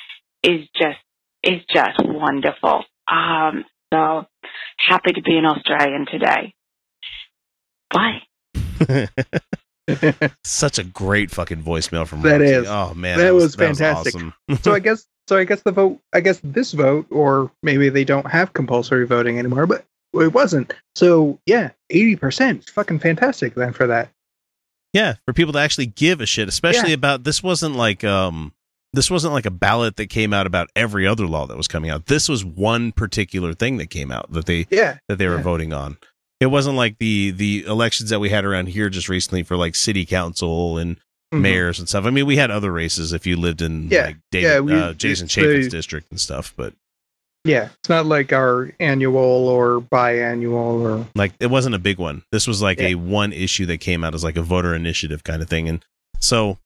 is just is just wonderful. Um, so happy to be an Australian today. Bye. <laughs> Such a great fucking voicemail from That Roxy. is. Oh man, that, was, that fantastic. awesome. <laughs> so I guess so I guess the vote I guess this vote or maybe they don't have compulsory voting anymore, but it wasn't. So yeah, eighty percent. Fucking fantastic then for that. Yeah, for people to actually give a shit, especially Yeah. about this wasn't like um this wasn't like a ballot that came out about every other law that was coming out. This was one particular thing that came out that they Yeah. that they were Yeah. voting on. It wasn't like the the elections that we had around here just recently for like city council and Mhm. mayors and stuff. I mean, we had other races if you lived in Yeah. like David, Yeah, we- uh, Jason it's Chaffetz's district and stuff, but Yeah. It's not like our annual or biannual or like it wasn't a big one. This was like Yeah. a one issue that came out as like a voter initiative kind of thing, and so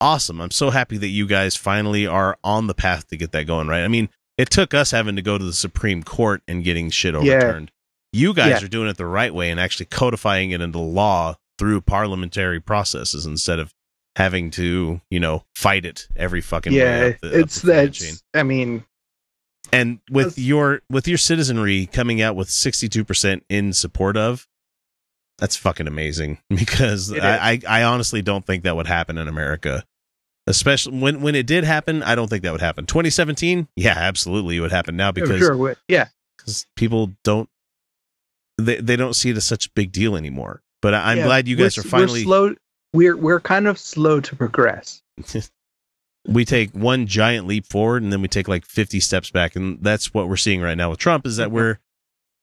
awesome. I'm so happy that you guys finally are on the path to get that going. Right? I mean, it took us having to go to the Supreme Court and getting shit Yeah. overturned. You guys Yeah. are doing it the right way and actually codifying it into law through parliamentary processes instead of having to, you know, fight it every fucking way. yeah. the- up it's that's. I mean and with your with your citizenry coming out with 62% in support of that's fucking amazing <laughs> because I, I i honestly don't think that would happen in america especially when when it did happen i don't think that would happen 2017 yeah absolutely it would happen now because sure. Yeah. because people don't they, they don't see it as such a big deal anymore but I, i'm Yeah, glad you guys are finally we're slow we're we're kind of slow to progress. <laughs> we take one giant leap forward and then we take like 50 steps back and that's what we're seeing right now with Trump is Mm-hmm. that we're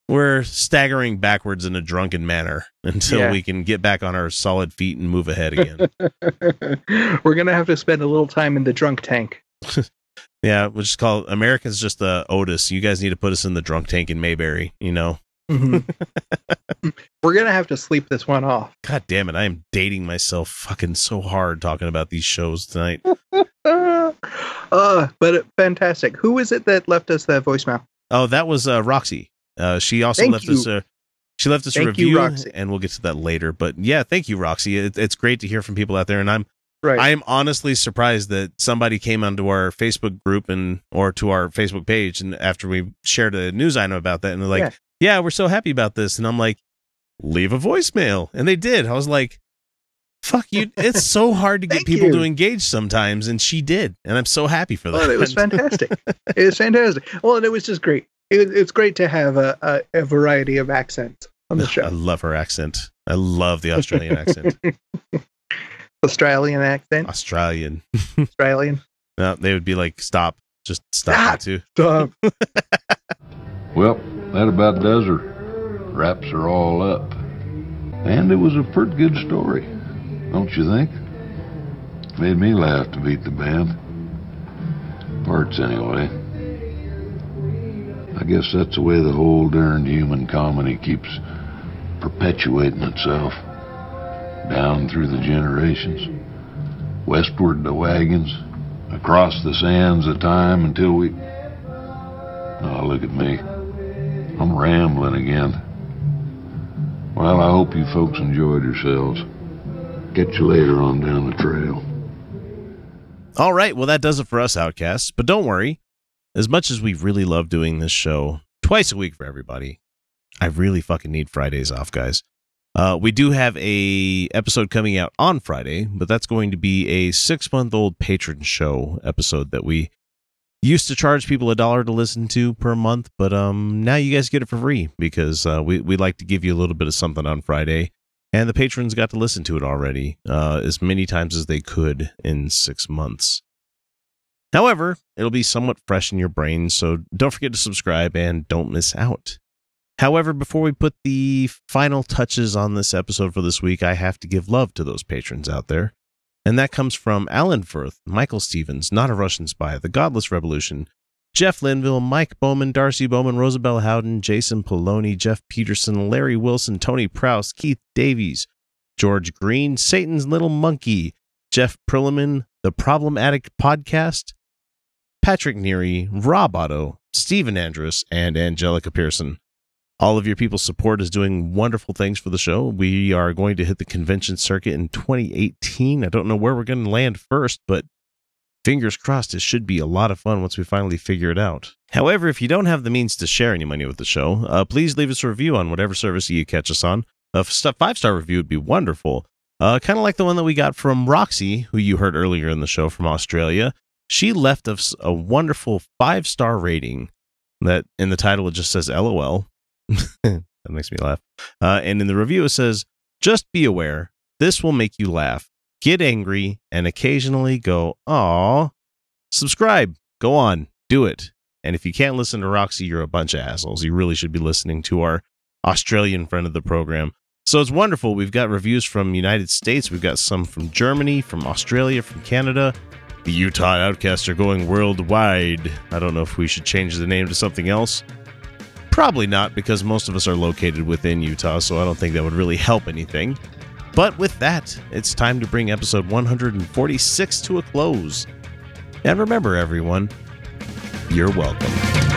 we're staggering backwards in a drunken manner <laughs> until Yeah. we can get back on our solid feet and move ahead again. <laughs> we're gonna have to spend a little time in the drunk tank. <laughs> yeah, we'll just call Americans just the Otis. You guys need to put us in the drunk tank in Mayberry, you know. Mhm. <laughs> we're gonna have to sleep this one off. God damn it, I am dating myself fucking so hard talking about these shows tonight. <laughs> uh, but fantastic. Who is it that left us that voicemail? Oh, that was uh, Roxy. Uh, she also Thank left you. us a she left us a Thank you, review, Roxy. and we'll get to that later. But yeah, thank you, Roxy. It, it's great to hear from people out there, and I'm Right. I am honestly surprised that somebody came onto our Facebook group and or to our Facebook page, and after we shared a news item about that, and they're like, Yeah. "Yeah, we're so happy about this," and I'm like, "Leave a voicemail," and they did. I was like. Fuck you! It's so <laughs> hard to get people you. to engage sometimes, and she did, and I'm so happy for that. Oh, it was fantastic. <laughs> it was fantastic. Well, and it was just great. It, it's great to have a, a, a variety of accents on the show. I love her accent. I love the Australian accent. <laughs> Australian accent, Australian. Australian. No, they would be like, "Stop, just stop Ah. too." Stop. Well, that about does her. Wraps are all up. And it was a pretty good story, don't you think? Made me laugh to beat the band. Parts, anyway. I guess that's the way the whole darned human comedy keeps perpetuating itself down through the generations. Westward the wagons, across the sands of time until we. Oh, look at me. I'm rambling again. Well, I hope you folks enjoyed yourselves. Catch you later on down the trail. All right, well that does it for us, Outcasts. But don't worry, as much as we really love doing this show twice a week for everybody, I really fucking need Fridays off, guys. Uh, we do have a episode coming out on Friday, but that's going to be a six month old patron show episode that we used to charge people a dollar to listen to per month, but um now you guys get it for free because uh, we we like to give you a little bit of something on Friday, and the patrons got to listen to it already uh, as many times as they could in six months. However, it'll be somewhat fresh in your brain, so don't forget to subscribe and don't miss out. However, before we put the final touches on this episode for this week, I have to give love to those patrons out there. And that comes from Alan Firth, Michael Stevens, Not a Russian Spy, The Godless Revolution, Jeff Linville, Mike Bowman, Darcy Bowman, Rosabelle Howden, Jason Poloni, Jeff Peterson, Larry Wilson, Tony Prouse, Keith Davies, George Green, Satan's Little Monkey, Jeff Prilliman, The Problem Addict Podcast, Patrick Neary, Rob Otto, Stephen Andrus, and Angelica Pearson. All of your people's support is doing wonderful things for the show. We are going to hit the convention circuit in 2018. I don't know where we're going to land first, but fingers crossed it should be a lot of fun once we finally figure it out. However, if you don't have the means to share any money with the show, uh, please leave us a review on whatever service you catch us on. A five star review would be wonderful. Uh, kind of like the one that we got from Roxy, who you heard earlier in the show from Australia. She left us a wonderful five star rating that in the title it just says LOL. <laughs> that makes me laugh. Uh, and in the review it says, just be aware, this will make you laugh, get angry, and occasionally go, aw. Subscribe. Go on. Do it. And if you can't listen to Roxy, you're a bunch of assholes. You really should be listening to our Australian friend of the program. So it's wonderful. We've got reviews from United States. We've got some from Germany, from Australia, from Canada. The Utah Outcasts are going worldwide. I don't know if we should change the name to something else. Probably not, because most of us are located within Utah, so I don't think that would really help anything. But with that, it's time to bring episode 146 to a close. And remember, everyone, you're welcome.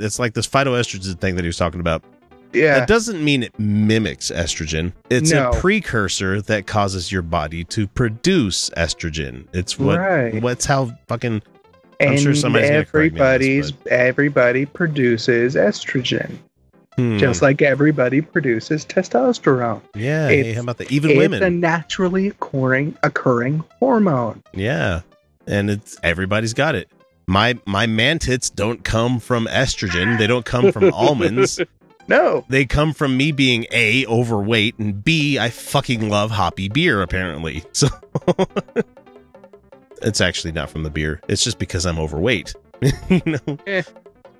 It's like this phytoestrogen thing that he was talking about. Yeah. That doesn't mean it mimics estrogen. It's No. a precursor that causes your body to produce estrogen. It's what Right. what's how fucking I'm sure somebody's gonna correct me on this, everybody's everybody produces estrogen, Hmm. just like everybody produces testosterone. Yeah, how about that? Even it's women. It's a naturally occurring occurring hormone. Yeah. And it's everybody's got it. My my man tits don't come from estrogen. They don't come from almonds. <laughs> No. They come from me being A overweight and B I fucking love hoppy beer apparently. <laughs> So It's actually not from the beer. It's just because I'm overweight. <laughs> you know. Eh.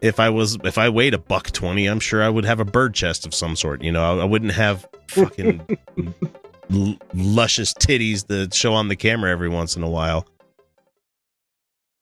If I was if I weighed a buck 20, I'm sure I would have a bird chest of some sort, you know. I, I wouldn't have fucking l- luscious titties that show on the camera every once in a while.